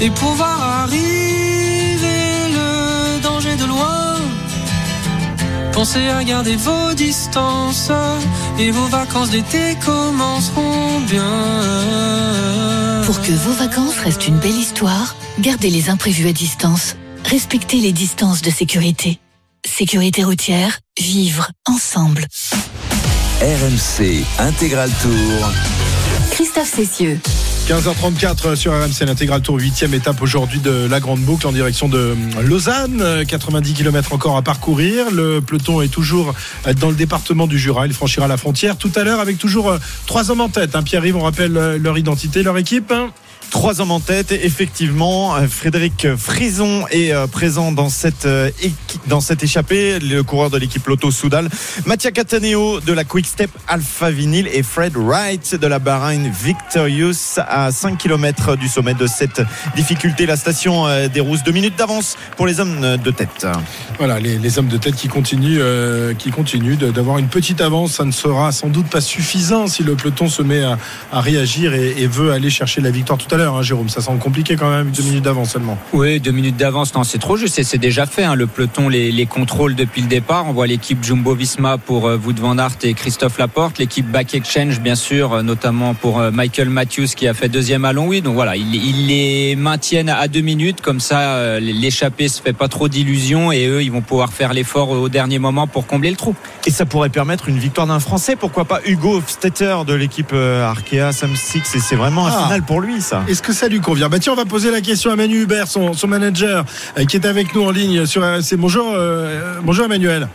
S18: Et pour voir arriver le danger de loin, pensez à garder vos distances. Et vos vacances d'été commenceront bien.
S2: Pour que vos vacances restent une belle histoire, gardez les imprévus à distance. Respectez les distances de sécurité. Sécurité routière, vivre ensemble.
S17: RMC Intégral Tour.
S2: Christophe Cessieux.
S4: 15h34 sur RMC, l'intégral tour, huitième étape aujourd'hui de la Grande Boucle en direction de Lausanne. 90 km encore à parcourir. Le peloton est toujours dans le département du Jura. Il franchira la frontière tout à l'heure avec toujours trois hommes en tête. Hein. Pierre-Yves, on rappelle leur identité, leur équipe.
S5: Trois hommes en tête, effectivement. Frédéric Frison est euh, présent dans cette, euh, dans cette échappée, le coureur de l'équipe Lotto Soudal. Mattia Cataneo de la Quick Step Alpha Vinyl et Fred Wright de la Bahrain Victorious à 5 km du sommet de cette difficulté. La station euh, des Rousses, deux minutes d'avance pour les hommes de tête.
S4: Voilà, les, hommes de tête qui continuent, continuent d'avoir une petite avance. Ça ne sera sans doute pas suffisant si le peloton se met à, réagir et, et veut aller chercher la victoire tout à l'heure. Hein, Jérôme. Ça semble compliqué quand même, deux minutes d'avance seulement.
S12: Oui, deux minutes d'avance, non, c'est trop juste. C'est déjà fait. Hein. Le peloton les, les, contrôle depuis le départ. On voit l'équipe Jumbo Visma pour euh, Wout van Aert et Christophe Laporte. L'équipe Back Exchange, bien sûr, euh, notamment pour euh, Michael Matthews qui a fait deuxième à Longwy. Donc voilà, ils, les maintiennent à deux minutes. Comme ça, l'échappée se fait pas trop d'illusions et eux, ils vont pouvoir faire l'effort au dernier moment pour combler le trou.
S5: Et ça pourrait permettre une victoire d'un Français. Pourquoi pas Hugo Stetter de l'équipe Arkea Sam Six Et c'est vraiment un
S4: Ah.
S5: final pour lui, ça.
S4: Est-ce que ça lui convient? Bah tiens, on va poser la question à Manu Hubert, son, son manager, euh, qui est avec nous en ligne sur RMC. Bonjour, euh, bonjour Emmanuel.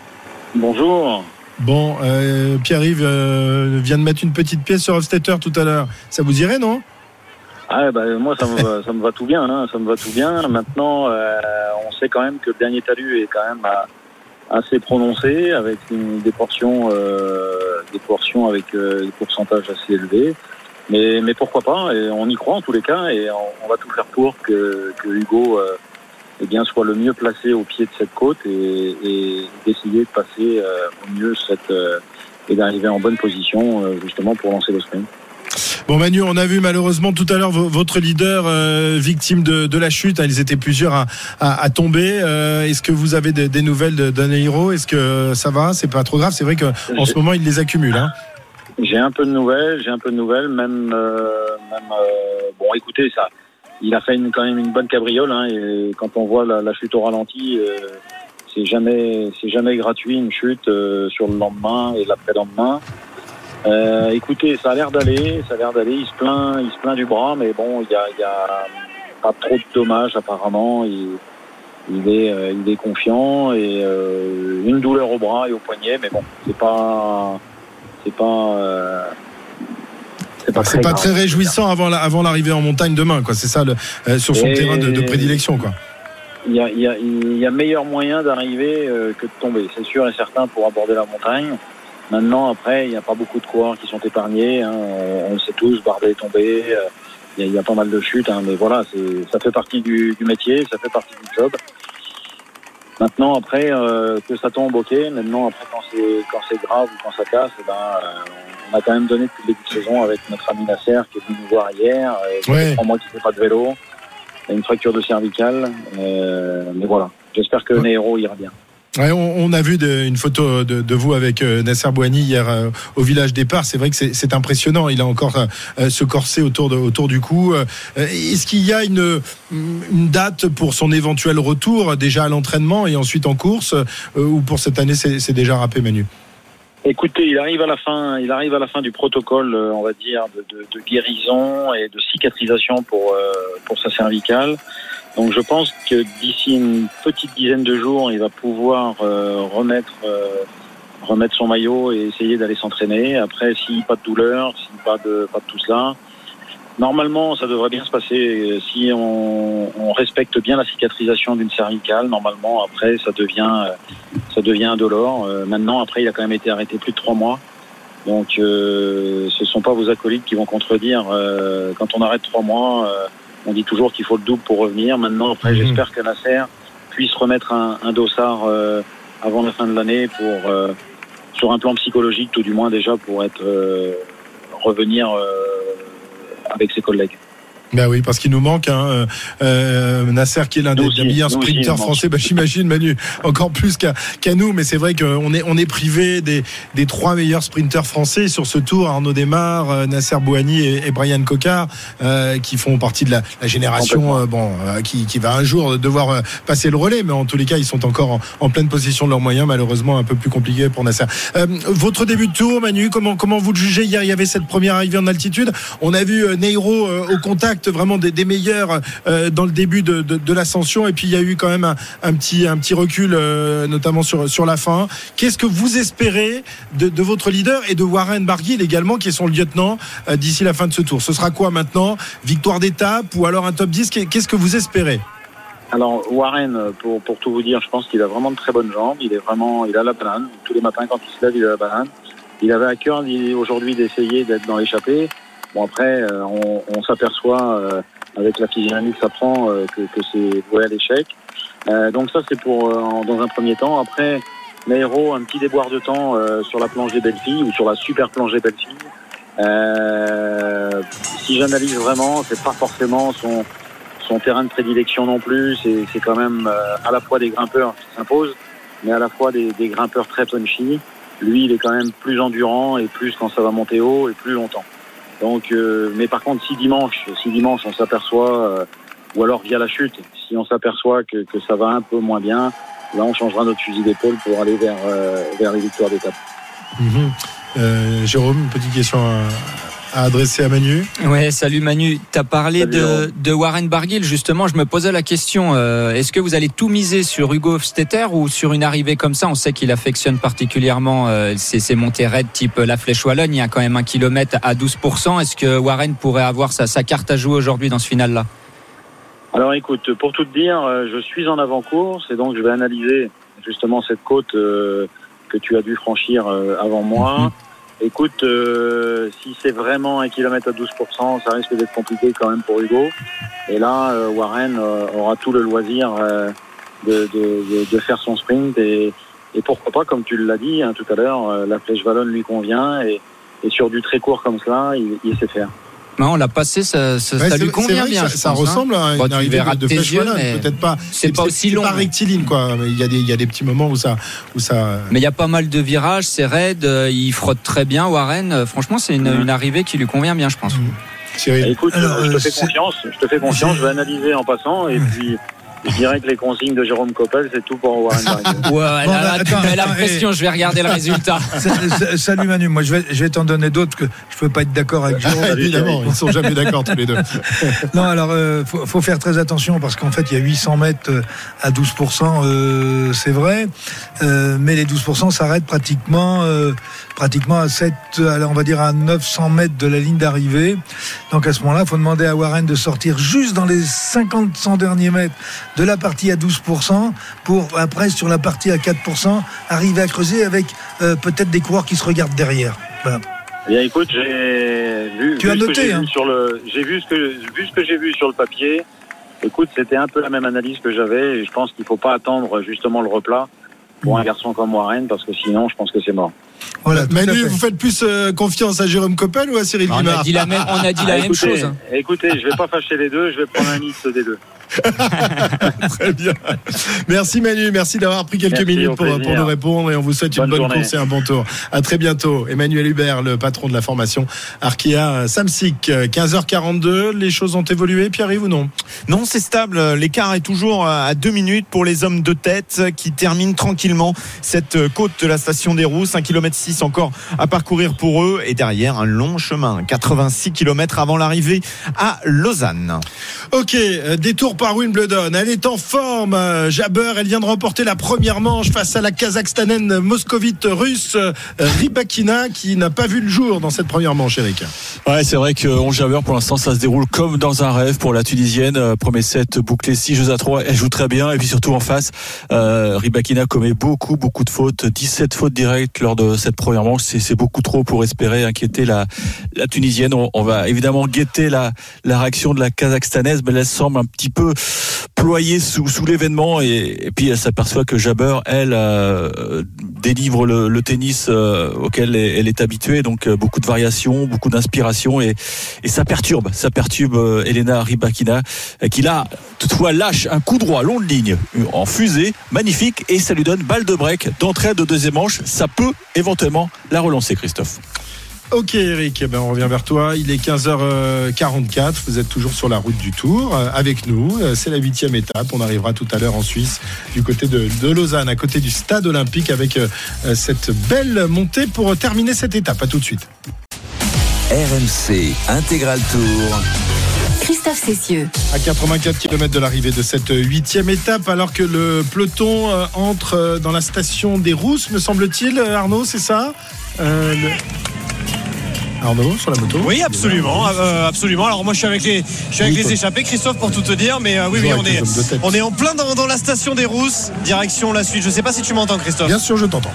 S19: Bonjour.
S4: Bon, euh, Pierre-Yves euh, vient de mettre une petite pièce sur Hofstetter tout à l'heure. Ça vous irait, non?
S19: Ah, bah, moi, ça me, va, ça me va tout bien. Hein, ça me va tout bien. Maintenant, on sait quand même que le dernier talus est quand même à- assez prononcé, avec une, des portions, des portions avec des pourcentages assez élevés. Mais, mais pourquoi pas Et on y croit en tous les cas, et on, on va tout faire pour que, que Hugo euh, eh bien, soit le mieux placé au pied de cette côte et, et d'essayer de passer euh, au mieux cette euh, et d'arriver en bonne position euh, justement pour lancer le sprint.
S4: Bon Manu, on a vu malheureusement tout à l'heure vo- votre leader euh, victime de, de la chute. Ils étaient plusieurs à, à- à tomber. Euh, Est-ce que vous avez des, des nouvelles de- d'Aneiro Est-ce que ça va? C'est pas trop grave. C'est vrai qu'en ce moment il les accumule. Hein.
S19: J'ai un peu de nouvelles, j'ai un peu de nouvelles, même, euh, euh, bon, écoutez, ça, il a fait une, quand même une bonne cabriole, hein, et quand on voit la, chute au ralenti, euh, c'est jamais, c'est jamais gratuit une chute sur le lendemain et l'après-lendemain. Écoutez, ça a l'air d'aller, ça a l'air d'aller. Il se plaint, il se plaint du bras, mais bon, il y a, pas trop de dommages apparemment. Il, est, il est confiant et une douleur au bras et au poignet, mais bon, c'est pas, c'est pas, euh, c'est pas,
S4: C'est pas très réjouissant avant la- avant l'arrivée en montagne demain. quoi. C'est ça le, euh, sur son
S19: Et-
S4: terrain de, de prédilection. quoi.
S19: Il y a, il y a- il y a meilleur moyen d'arriver euh, que de tomber, c'est sûr et certain pour aborder la montagne. Maintenant, après, il n'y a pas beaucoup de coureurs qui sont épargnés. hein. On, on le sait tous, Bardet est tombé. euh, Il y, a- il y a pas mal de chutes, hein, mais voilà, c'est- ça fait partie du, du métier, ça fait partie du job. Maintenant, après, euh, que ça tombe, ok. Maintenant, après, quand c'est quand c'est grave ou quand ça casse, eh ben, euh, on a quand même donné depuis le début de saison avec notre ami Nasser qui est venu nous voir hier. Euh,
S4: Ouais.
S19: trois mois qu'il fait pas de vélo. Il a une fracture de cervicale. Euh, mais voilà, j'espère que Nero ira bien.
S4: On, a vu une photo de, vous avec euh, Nasser Bouhani hier euh, au village départ. C'est vrai que c'est impressionnant. Il a encore euh, ce corset autour, du cou. Euh, Est-ce qu'il y a une, date pour son éventuel retour déjà à l'entraînement et ensuite en course euh, ou pour cette année c'est déjà râpé Manu?
S19: Écoutez, il arrive à la fin, il arrive à la fin du protocole, euh, on va dire, de, de- guérison et de cicatrisation pour euh, pour sa cervicale. Donc, je pense que d'ici une petite dizaine de jours, il va pouvoir euh, remettre euh, remettre son maillot et essayer d'aller s'entraîner. Après, si pas de douleur, si pas de pas de tout cela, normalement, ça devrait bien se passer. Si on, on respecte bien la cicatrisation d'une cervicale, normalement, après, ça devient euh, ça devient indolore. Euh, maintenant, après, il a quand même été arrêté plus de trois mois. Donc, euh, ce sont pas vos acolytes qui vont contredire. Euh, quand on arrête trois mois, on dit toujours qu'il faut le double pour revenir. Maintenant, après, j'espère que Nasser puisse remettre un, un dossard euh, avant la fin de l'année pour euh, sur un plan psychologique, tout du moins déjà pour être euh, revenir euh, avec ses collègues.
S4: Ben oui, parce qu'il nous manque hein, euh, euh, Nasser qui est l'un des,
S19: aussi,
S4: meilleurs
S19: manque.
S4: français. Ben, J'imagine Manu encore plus qu'à qu'à nous, mais c'est vrai qu'on est on est privé des, des trois meilleurs sprinters français sur ce tour. Arnaud Desmar, euh, Nasser Bouhani et, et Brian Cocard, euh, qui font partie de la, la génération euh, bon qui, qui va un jour devoir passer le relais, mais en tous les cas ils sont encore en, en pleine possession de leurs moyens. Malheureusement un peu plus compliqué pour Nasser. Votre début de tour, Manu, comment comment vous le jugez? Hier il y avait cette première arrivée en altitude. On a vu Neiro au contact vraiment des, meilleurs euh, dans le début de, de, l'ascension, et puis il y a eu quand même un, un petit un petit recul, euh, notamment sur sur la fin. Qu'est-ce que vous espérez de, de votre leader et de Warren Barguil également, qui est son lieutenant euh, d'ici la fin de ce tour? Ce sera quoi maintenant? Victoire d'étape ou alors un top 10 Qu'est- Qu'est-ce que vous espérez?
S19: Alors Warren, pour, pour tout vous dire, je pense qu'il a vraiment de très bonnes jambes. Il est vraiment, il a la banane. Tous les matins quand il se lève, il a la banane. Il avait à cœur aujourd'hui d'essayer d'être dans l'échappée. Bon après, euh, on, on s'aperçoit euh, avec la physionomie que ça prend euh, que, que c'est voué à l'échec. Donc ça c'est pour dans un premier temps. Après, Nairo, un petit déboire de temps sur la planche des belles filles ou sur la super planche des belles filles. Si j'analyse vraiment, c'est pas forcément son son terrain de prédilection non plus. C'est c'est quand même euh, à la fois des grimpeurs qui s'imposent, mais à la fois des, des grimpeurs très punchy. Lui, il est quand même plus endurant et plus quand ça va monter haut et plus longtemps. Donc, euh, mais par contre, si dimanche, si dimanche on s'aperçoit, euh, ou alors via la chute, si on s'aperçoit que, que ça va un peu moins bien, là on changera notre fusil d'épaule pour aller vers euh, vers les victoires d'étape.
S4: Mhm. Euh, Jérôme, une petite question à, à adresser à Manu.
S12: Ouais, salut Manu. Tu as parlé
S4: Salut,
S12: de, Warren Barguil. Justement, je me posais la question euh, est-ce que vous allez tout miser sur Hugo Hofstetter ou sur une arrivée comme ça? On sait qu'il affectionne particulièrement euh, ces, ces montées raides type la Flèche Wallonne. Il y a quand même un kilomètre à 12%. Est-ce que Warren pourrait avoir sa, sa carte à jouer aujourd'hui dans ce final-là?
S19: Alors écoute, pour tout te dire, euh, je suis en avant-course et donc je vais analyser justement cette côte euh, que tu as dû franchir euh, avant moi. Écoute, euh, si c'est vraiment un kilomètre à 12%, ça risque d'être compliqué quand même pour Hugo. Et là, euh, Warren euh, aura tout le loisir de, de, faire son sprint et, et pourquoi pas, comme tu l'as dit hein, tout à l'heure, la flèche Wallonne lui convient et, et sur du très court comme cela, il, il sait faire.
S12: Non, on l'a passé, ça, ça,
S4: Ouais,
S12: ça
S4: c'est-
S12: lui convient bien.
S4: Ça,
S12: je
S4: ça
S12: pense, hein.
S4: ressemble à
S12: Bon,
S4: une
S12: tu
S4: arrivée de, de
S12: mais
S4: Peut-être pas.
S12: C'est pas aussi long.
S4: pas rectiligne, quoi. Mais il y a des, il y a des petits moments où ça, où ça.
S12: Mais il y a pas mal de virages, c'est raide, euh, il frotte très bien Warren. Euh, Franchement, c'est une, une arrivée qui lui convient bien, je pense.
S19: Écoute,
S10: Alors,
S19: je te
S10: euh,
S19: fais
S10: c'est-
S19: confiance, je te fais confiance, je vais analyser en passant et puis je dirais que les consignes de Jérôme Coppel, c'est tout pour Warren Barguil.
S12: Ouais,
S10: Bon,
S12: là,
S10: bah,
S12: tu mets la
S10: attends,
S12: pression,
S10: et-
S12: je vais regarder le résultat.
S10: Sa- sa- Salut Manu, moi je vais, je vais t'en donner d'autres que je peux pas être d'accord avec Jérôme.
S4: Évidemment, ils sont jamais d'accord tous les deux.
S10: Non, alors euh, faut, faut faire très attention parce qu'en fait il y a 800 mètres euh, à 12%, euh, c'est vrai, euh, mais les 12% s'arrêtent pratiquement, euh, pratiquement à 7, à- on va dire à 900 mètres de la ligne d'arrivée. Donc à ce moment-là, il faut demander à Warren de sortir juste dans les 50 100 derniers mètres de la partie à 12% pour après sur la partie à 4% arriver à creuser avec euh, peut-être des coureurs qui se regardent derrière. Voilà.
S19: Eh Bien, écoute, j'ai vu,
S10: Tu
S19: vu
S10: as noté,
S19: j'ai
S10: hein.
S19: vu sur le, j'ai vu ce que, vu ce que j'ai vu sur le papier. Écoute, c'était un peu la même analyse que j'avais et je pense qu'il faut pas attendre justement le replat pour un garçon comme Warren parce que sinon, je pense que c'est mort.
S10: Voilà,
S4: Manu,
S10: fait.
S4: vous faites plus euh, confiance à Jérôme Coppel ou à Cyril
S12: On a
S4: Guimard
S12: dit la même, on a dit la
S19: Ah,
S12: même
S19: écoutez,
S12: chose. hein.
S19: Écoutez, je vais pas fâcher les deux, je vais prendre un mix des deux.
S4: Très bien. Merci Manu, merci d'avoir pris quelques
S19: Merci,
S4: minutes pour, nous répondre et on vous souhaite une
S19: Bonne
S4: bonne
S19: journée.
S4: course et un bon tour. À très bientôt. Emmanuel Hubert, le patron de la formation Arkea Samsic. 15h42, les choses ont évolué, Pierre-Yves ou non?
S5: Non, c'est stable. L'écart est toujours à deux minutes pour les hommes de tête qui terminent tranquillement cette côte de la station des Rousses. 1 km 6 encore à parcourir pour eux. Et derrière, un long chemin. 86 km avant l'arrivée à Lausanne.
S4: Ok, euh, détour par Wimbledon. Elle est en forme. Euh, Jabber, elle vient de remporter la première manche face à la Kazakhstanienne moscovite russe euh, Rybakina qui n'a pas vu le jour dans cette première manche, Eric.
S6: Ouais, c'est vrai que 11 Jabber, pour l'instant, ça se déroule comme dans un rêve pour la Tunisienne. Premier set bouclé 6 jeux à 3. Elle joue très bien. Et puis surtout en face, euh, Rybakina commet beaucoup, beaucoup de fautes. 17 fautes directes lors de cette première manche. C'est beaucoup trop pour espérer inquiéter la, Tunisienne. On, va évidemment guetter la, réaction de la Kazakhstanaise, mais elle semble un petit peu ployée sous, l'événement. Et, puis elle s'aperçoit que Jabber, elle, euh, délivre le, tennis euh, auquel elle, est habituée. Donc euh, beaucoup de variations, beaucoup d'inspiration. Et, ça perturbe, ça perturbe Elena Rybakina, qui là, toutefois, lâche un coup droit long de ligne en fusée, magnifique. Et ça lui donne balle de break d'entrée de deuxième manche. Ça peut éventuellement la relancer, Christophe.
S4: Ok Eric, eh ben, on revient vers toi. Il est 15h44. Vous êtes toujours sur la route du Tour euh, avec nous. Euh, C'est la huitième étape. On arrivera tout à l'heure en Suisse, du côté de, de Lausanne, à côté du stade olympique, avec euh, euh, cette belle montée pour terminer cette étape. À tout de suite.
S20: RMC Intégral Tour.
S2: Christophe Cessieux.
S4: À 84 km de l'arrivée de cette huitième étape, alors que le peloton euh, entre euh, dans la station des Rousses, me semble-t-il, euh, Arnaud, c'est ça? Euh, le- Arnaud, sur la moto?
S9: Oui, absolument, euh, absolument. Alors moi, je suis avec les, je suis avec
S4: Oui,
S9: les échappés, Christophe, pour tout te dire. Mais euh, oui, oui, on est, on est en plein dans, dans la station des Rousses, direction la suite. Je sais pas si tu m'entends, Christophe.
S4: Bien sûr, je t'entends.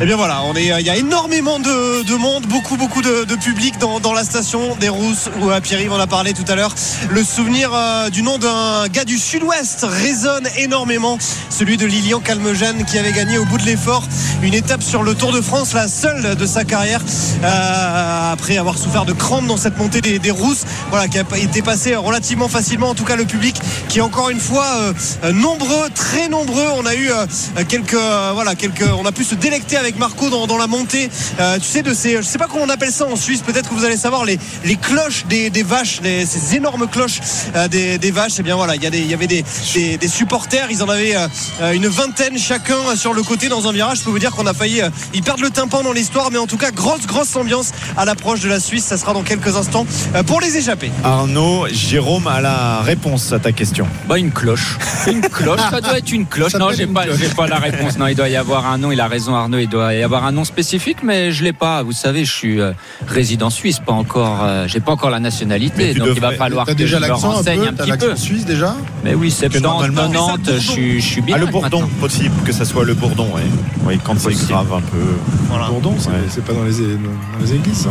S9: Eh bien voilà, on est, il y a énormément de, de monde, beaucoup beaucoup de, public dans, la station des Rousses où euh, Pierre-Yves en a parlé tout à l'heure. Le souvenir euh, du nom d'un gars du Sud-Ouest résonne énormément, celui de Lilian Calmegène qui avait gagné au bout de l'effort une étape sur le Tour de France, la seule de sa carrière, euh, après avoir souffert de crampes dans cette montée des, Rousses, voilà, qui a été passé relativement facilement. En tout cas, le public qui est encore une fois euh, euh, nombreux, très nombreux. On a eu euh, quelques, euh, voilà, quelques, on a pu se délecter avec Marco dans, dans la montée. Euh, tu sais de ces, je sais pas comment on appelle ça en Suisse. Peut-être que vous allez savoir les, les cloches des, des vaches, les- ces énormes cloches euh, des, des vaches. Et bien voilà, il y, a des- il y avait des, des, des supporters. Ils en avaient euh, une vingtaine chacun sur le côté dans un virage. Je peux vous dire qu'on a failli euh, y perdre le tympan dans l'histoire, mais en tout cas grosse grosse ambiance à l'approche de la Suisse. Ça sera dans quelques instants euh, pour les échapper.
S5: Arnaud, Jérôme a la réponse à ta question.
S12: Bah une cloche. Une cloche, ça doit être une cloche. Non, j'ai pas, pas la réponse. Non, il doit y avoir un nom. Il a raison, Arnaud. Il doit y avoir un nom spécifique, mais je l'ai pas. Vous savez, je suis euh, résident suisse, pas encore. euh, j'ai pas encore la nationalité, donc il va falloir que
S4: déjà
S12: je me
S4: l'accent un
S12: renseigne
S4: peu
S12: un petit peu.
S4: suisse déjà
S12: Mais oui, 70,
S5: normalement-
S12: 90, je suis, je suis bien.
S5: Ah, le bourdon, possible que ça soit le bourdon, oui. Oui, quand c'est grave un peu.
S4: Bourdon, c'est
S5: Ouais.
S4: pas dans les, dans les églises, ça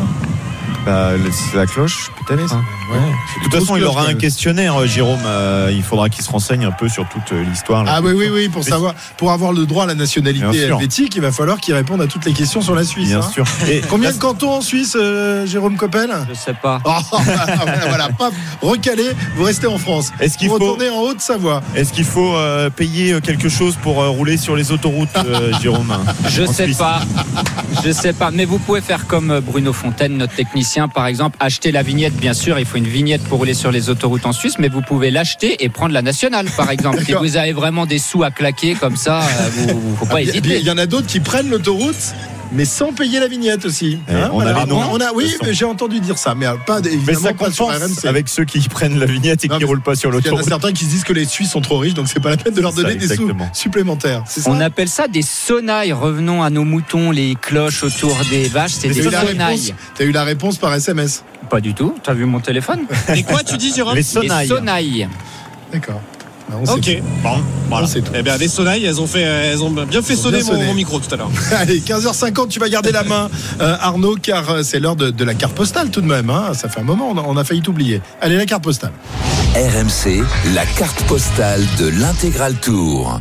S5: Bah, le- c'est la cloche, peut-être. hein.
S4: Ouais.
S5: De toute façon, il aura un questionnaire, euh, Jérôme. euh, il faudra qu'il se renseigne un peu sur toute euh, l'histoire.
S4: Ah oui, oui, oui, pour savoir, pour avoir le droit à la nationalité helvétique, il va falloir qu'il réponde à toutes les questions sur la Suisse.
S5: Bien
S4: hein.
S5: sûr. Et
S4: Combien de cantons en Suisse, euh, Jérôme Coppel?
S12: Je sais pas.
S4: Oh, voilà, voilà, paf, recalé, vous restez en France.
S5: Est-ce qu'il
S4: vous
S5: faut-
S4: retournez en Haute-Savoie.
S5: Est-ce qu'il faut euh, payer euh, quelque chose pour euh, rouler sur les autoroutes, euh, Jérôme
S12: Je
S5: En
S12: sais
S5: Suisse?
S12: pas. Je sais pas. Mais vous pouvez faire comme euh, Bruno Fontaine, notre technicien, par exemple, acheter la vignette. Bien sûr, il faut une vignette pour rouler sur les autoroutes en Suisse, mais vous pouvez l'acheter et prendre la nationale, par exemple. si vous avez vraiment des sous à claquer comme ça, euh, vous, vous- faut pas
S4: Ah, Il y
S12: hésiter.
S4: il y en a d'autres qui prennent l'autoroute? Mais sans payer la vignette aussi.
S5: Eh, on a les noms.
S4: on a, oui, j'ai entendu dire ça, mais euh, pas
S5: Mais
S4: évidemment
S5: ça
S4: pas sur RMC.
S5: avec ceux qui prennent la vignette et
S4: Non,
S5: qui
S4: mais-
S5: roulent pas sur
S4: Il y en a
S5: l'autoroute.
S4: certains qui se disent que les Suisses sont trop riches, donc c'est pas la peine de leur
S5: ça,
S4: donner des sous supplémentaires. Ça
S12: On appelle ça des sonailles. Revenons à nos moutons, les cloches autour des vaches, c'est
S4: Mais
S12: des sonailles.
S4: T'as eu la réponse par SMS.
S12: Pas du tout. T'as vu mon téléphone?
S9: Et quoi, tu dis, Jérôme?
S5: Les
S12: Les
S5: sonailles.
S12: sonailles.
S4: D'accord. On sait
S9: Ok, bon, voilà.
S4: Sait tout.
S9: Eh bien, les sonailles, elles ont fait, elles ont bien fait
S4: ont
S9: sonner
S4: bien
S9: mon,
S4: sonné.
S9: mon micro tout à l'heure.
S4: Allez, 15h50, tu vas garder la main, euh, Arnaud, car euh, c'est l'heure de, de la carte postale tout de même. hein. Ça fait un moment, on a, on a failli t'oublier. Allez, la carte postale.
S20: RMC, la carte postale de l'intégral tour.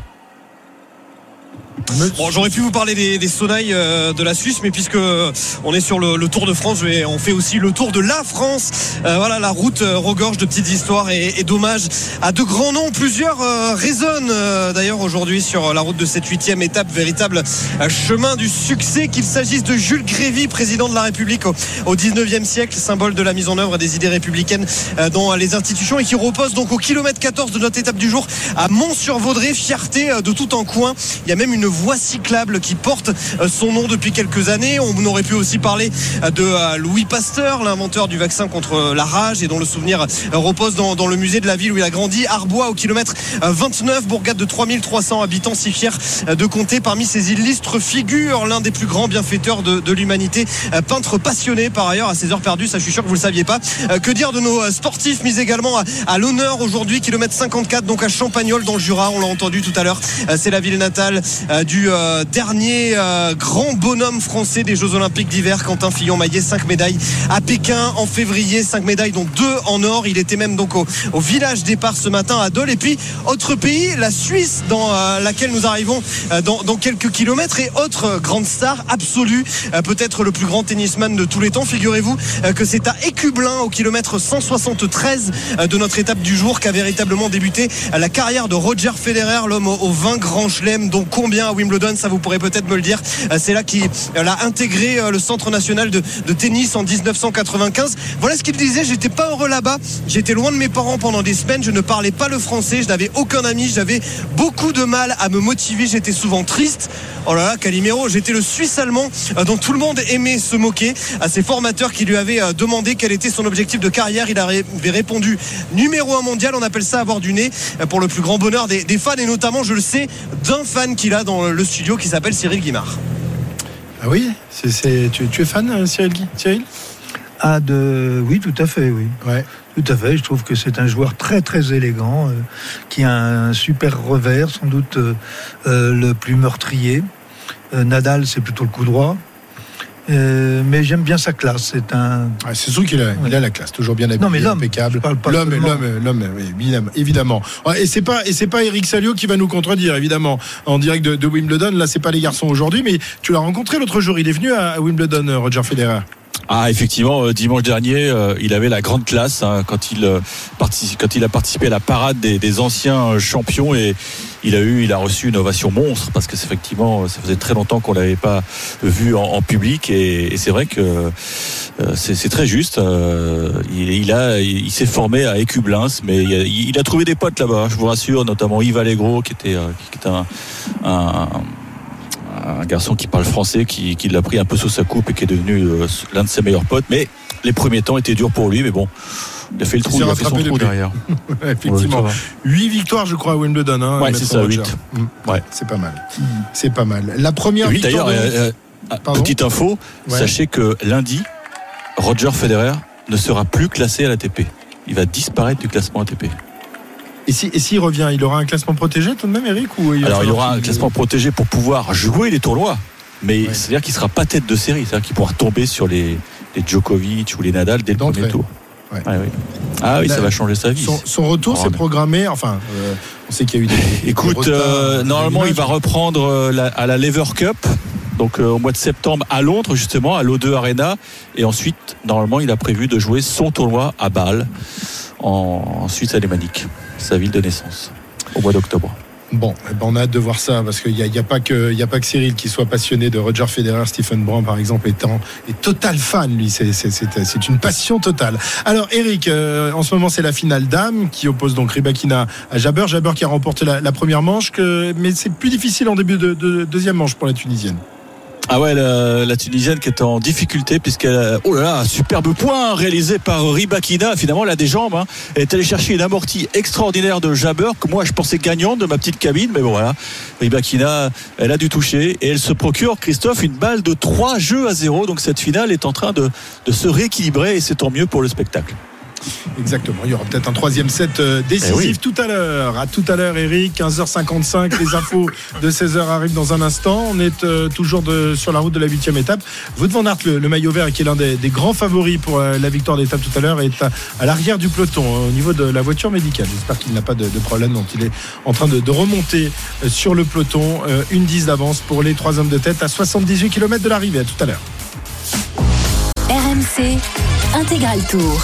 S9: Bon, j'aurais pu vous parler des, des sonailles euh, de la Suisse, mais puisque euh, on est sur le, le Tour de France, je vais- on fait aussi le Tour de la France. Euh, voilà, la route euh, regorge de petites histoires et, et d'hommages à de grands noms. Plusieurs euh, résonnent euh, d'ailleurs aujourd'hui sur la route de cette huitième étape, véritable chemin du succès, qu'il s'agisse de Jules Grévy, président de la République au, au 19e siècle, symbole de la mise en œuvre des idées républicaines dans les institutions et qui repose donc au kilomètre 14 de notre étape du jour à Mont-sur-Vaudrey, fierté de tout un coin. Il y a même une voie cyclable qui porte euh, son nom depuis quelques années. On aurait pu aussi parler euh, de euh, Louis Pasteur, l'inventeur du vaccin contre la rage et dont le souvenir repose dans, le musée de la ville où il a grandi. Arbois au kilomètre 29, bourgade de 3300 habitants, si fier de compter parmi ces illustres figures, l'un des plus grands bienfaiteurs de, l'humanité, peintre passionné par ailleurs à ses heures perdues, ça je suis sûr que vous le saviez pas. Que dire de nos sportifs mis également à, à l'honneur aujourd'hui, kilomètre 54 donc à Champagnol dans le Jura, on l'a entendu tout à l'heure, c'est la ville natale du dernier grand bonhomme français des Jeux Olympiques d'hiver, Quentin Fillon-Maillet, 5 médailles à Pékin en février, 5 médailles dont 2 en or. Il était même donc au, village départ ce matin à Dole. Et puis, autre pays, la Suisse, dans euh, laquelle nous arrivons euh, dans, dans, quelques kilomètres. Et autre grande star absolue, euh, peut-être le plus grand tennisman de tous les temps. Figurez-vous que c'est à Écublin, au kilomètre 173 de notre étape du jour, qu'a véritablement débuté la carrière de Roger Federer, l'homme aux 20 grands chelems, dont combien Wimbledon, ça vous pourrez peut-être me le dire. C'est là qu'il a intégré le centre national de, tennis en 1995. Voilà ce qu'il disait. J'étais pas heureux là-bas. J'étais loin de mes parents pendant des semaines. Je ne parlais pas le français. Je n'avais aucun ami. J'avais beaucoup de mal à me motiver. J'étais souvent triste. Oh là là, Calimero, j'étais le Suisse allemand euh, dont tout le monde aimait se moquer. À ses formateurs qui lui avaient euh, demandé quel était son objectif de carrière, il avait répondu numéro un mondial. On appelle ça avoir du nez euh, pour le plus grand bonheur des fans et notamment, je le sais, d'un fan qu'il a dans le studio qui s'appelle Cyril Guimard.
S4: Ah oui c'est, tu, tu, es fan, Cyril, Cyril?
S10: Ah, de... Oui, tout à fait, oui.
S4: Ouais.
S10: Tout à fait. Je trouve que c'est un joueur très très élégant, euh, qui a un super revers, sans doute euh, euh, le plus meurtrier. Nadal, c'est plutôt le coup droit. Mais j'aime bien sa classe. C'est un.
S4: Ah, c'est sûr qu'il a, il a la classe, toujours bien habillé,
S10: non, mais l'homme,
S4: impeccable. L'homme, l'homme, l'homme, évidemment, évidemment. Et c'est pas, et c'est pas Eric Salio qui va nous contredire, évidemment, en direct de, de Wimbledon. Là, c'est pas les garçons aujourd'hui, mais tu l'as rencontré l'autre jour. Il est venu à Wimbledon, Roger Federer.
S6: Ah, effectivement, euh, dimanche dernier, euh, il avait la grande classe hein, quand, il, euh, quand il a participé à la parade des, anciens champions et il a eu, il a reçu une ovation monstre parce que effectivement, ça faisait très longtemps qu'on l'avait pas vu en, public et, c'est vrai que c'est très juste. il, a, il, s'est formé à Écublins, mais il a, il a trouvé des potes là-bas, je vous rassure, notamment Yves Allegro qui était, qui était un, un un garçon qui parle français, qui, qui l'a pris un peu sous sa coupe et qui est devenu euh, l'un de ses meilleurs potes. Mais les premiers temps étaient durs pour lui, mais bon. Il a fait le trou, il, a fait son trou derrière.
S4: Effectivement. 8 victoires, je crois, à Wimbledon. Hein,
S6: ouais, c'est ça, 8.
S4: Mmh. Ouais. C'est pas mal. C'est pas mal. La première oui, victoire.
S6: D'ailleurs, de... euh, euh, petite info, ouais. sachez que lundi, Roger Federer ne sera plus classé à l'ATP. Il va disparaître du classement ATP.
S4: Et s'il si, revient, il aura un classement protégé tout de même, Eric ou il
S6: Alors il aura un classement protégé pour pouvoir jouer les tournois. Mais ouais. c'est-à-dire qu'il ne sera pas tête de série. C'est-à-dire qu'il pourra tomber sur les, les, Djokovic ou les Nadal dès le premier tour.
S4: Ouais.
S6: Ah oui, ah, oui ça va changer sa vie.
S4: Son, son retour s'est programmé. Enfin, euh, on sait qu'il y a eu des.
S6: Écoute,
S4: des
S6: euh, normalement, il va reprendre euh, la, à la Lever Cup. Donc euh, au mois de septembre à Londres justement à l'O2 Arena et ensuite normalement il a prévu de jouer son tournoi à Bâle en, en Suisse alémanique sa ville de naissance au mois d'octobre.
S4: Bon, eh ben on a hâte de voir ça parce qu'il n'y a, y a, pas que, Cyril qui soit passionné de Roger Federer, Stephen Brun par exemple étant est total fan lui, c'est une passion totale. Alors Eric, euh, en ce moment c'est la finale dame qui oppose donc Ribakina à Jabber, Jabber qui a remporté la, première manche, mais c'est plus difficile en début de deuxième manche pour la Tunisienne.
S6: Ah ouais, la, Tunisienne qui est en difficulté puisqu'elle oh là là, superbe point réalisé par Ribakina. Finalement, elle a des jambes. Hein. Elle est allée chercher une amortie extraordinaire de Jabber que moi je pensais gagnante de ma petite cabine, mais bon voilà. Ribakina, elle a dû toucher et elle se procure, Christophe, une balle de 3 jeux à 0. Donc cette finale est en train de, de se rééquilibrer et c'est tant mieux pour le spectacle.
S4: Exactement. Il y aura peut-être un troisième set euh, décisif eh oui. tout à l'heure. À tout à l'heure, Eric. 15h55. les infos de 16h arrivent dans un instant. On est euh, toujours de, sur la route de la huitième étape. Wout van Aert, le, le, maillot vert, qui est l'un des, des, grands favoris pour euh, la victoire d'étape tout à l'heure, est à, à l'arrière du peloton au niveau de la voiture médicale. J'espère qu'il n'a pas de, de, problème. Donc il est en train de, de remonter sur le peloton. une 10 d'avance pour les trois hommes de tête à 78 km de l'arrivée. À tout à l'heure.
S2: RMC Intégral Tour.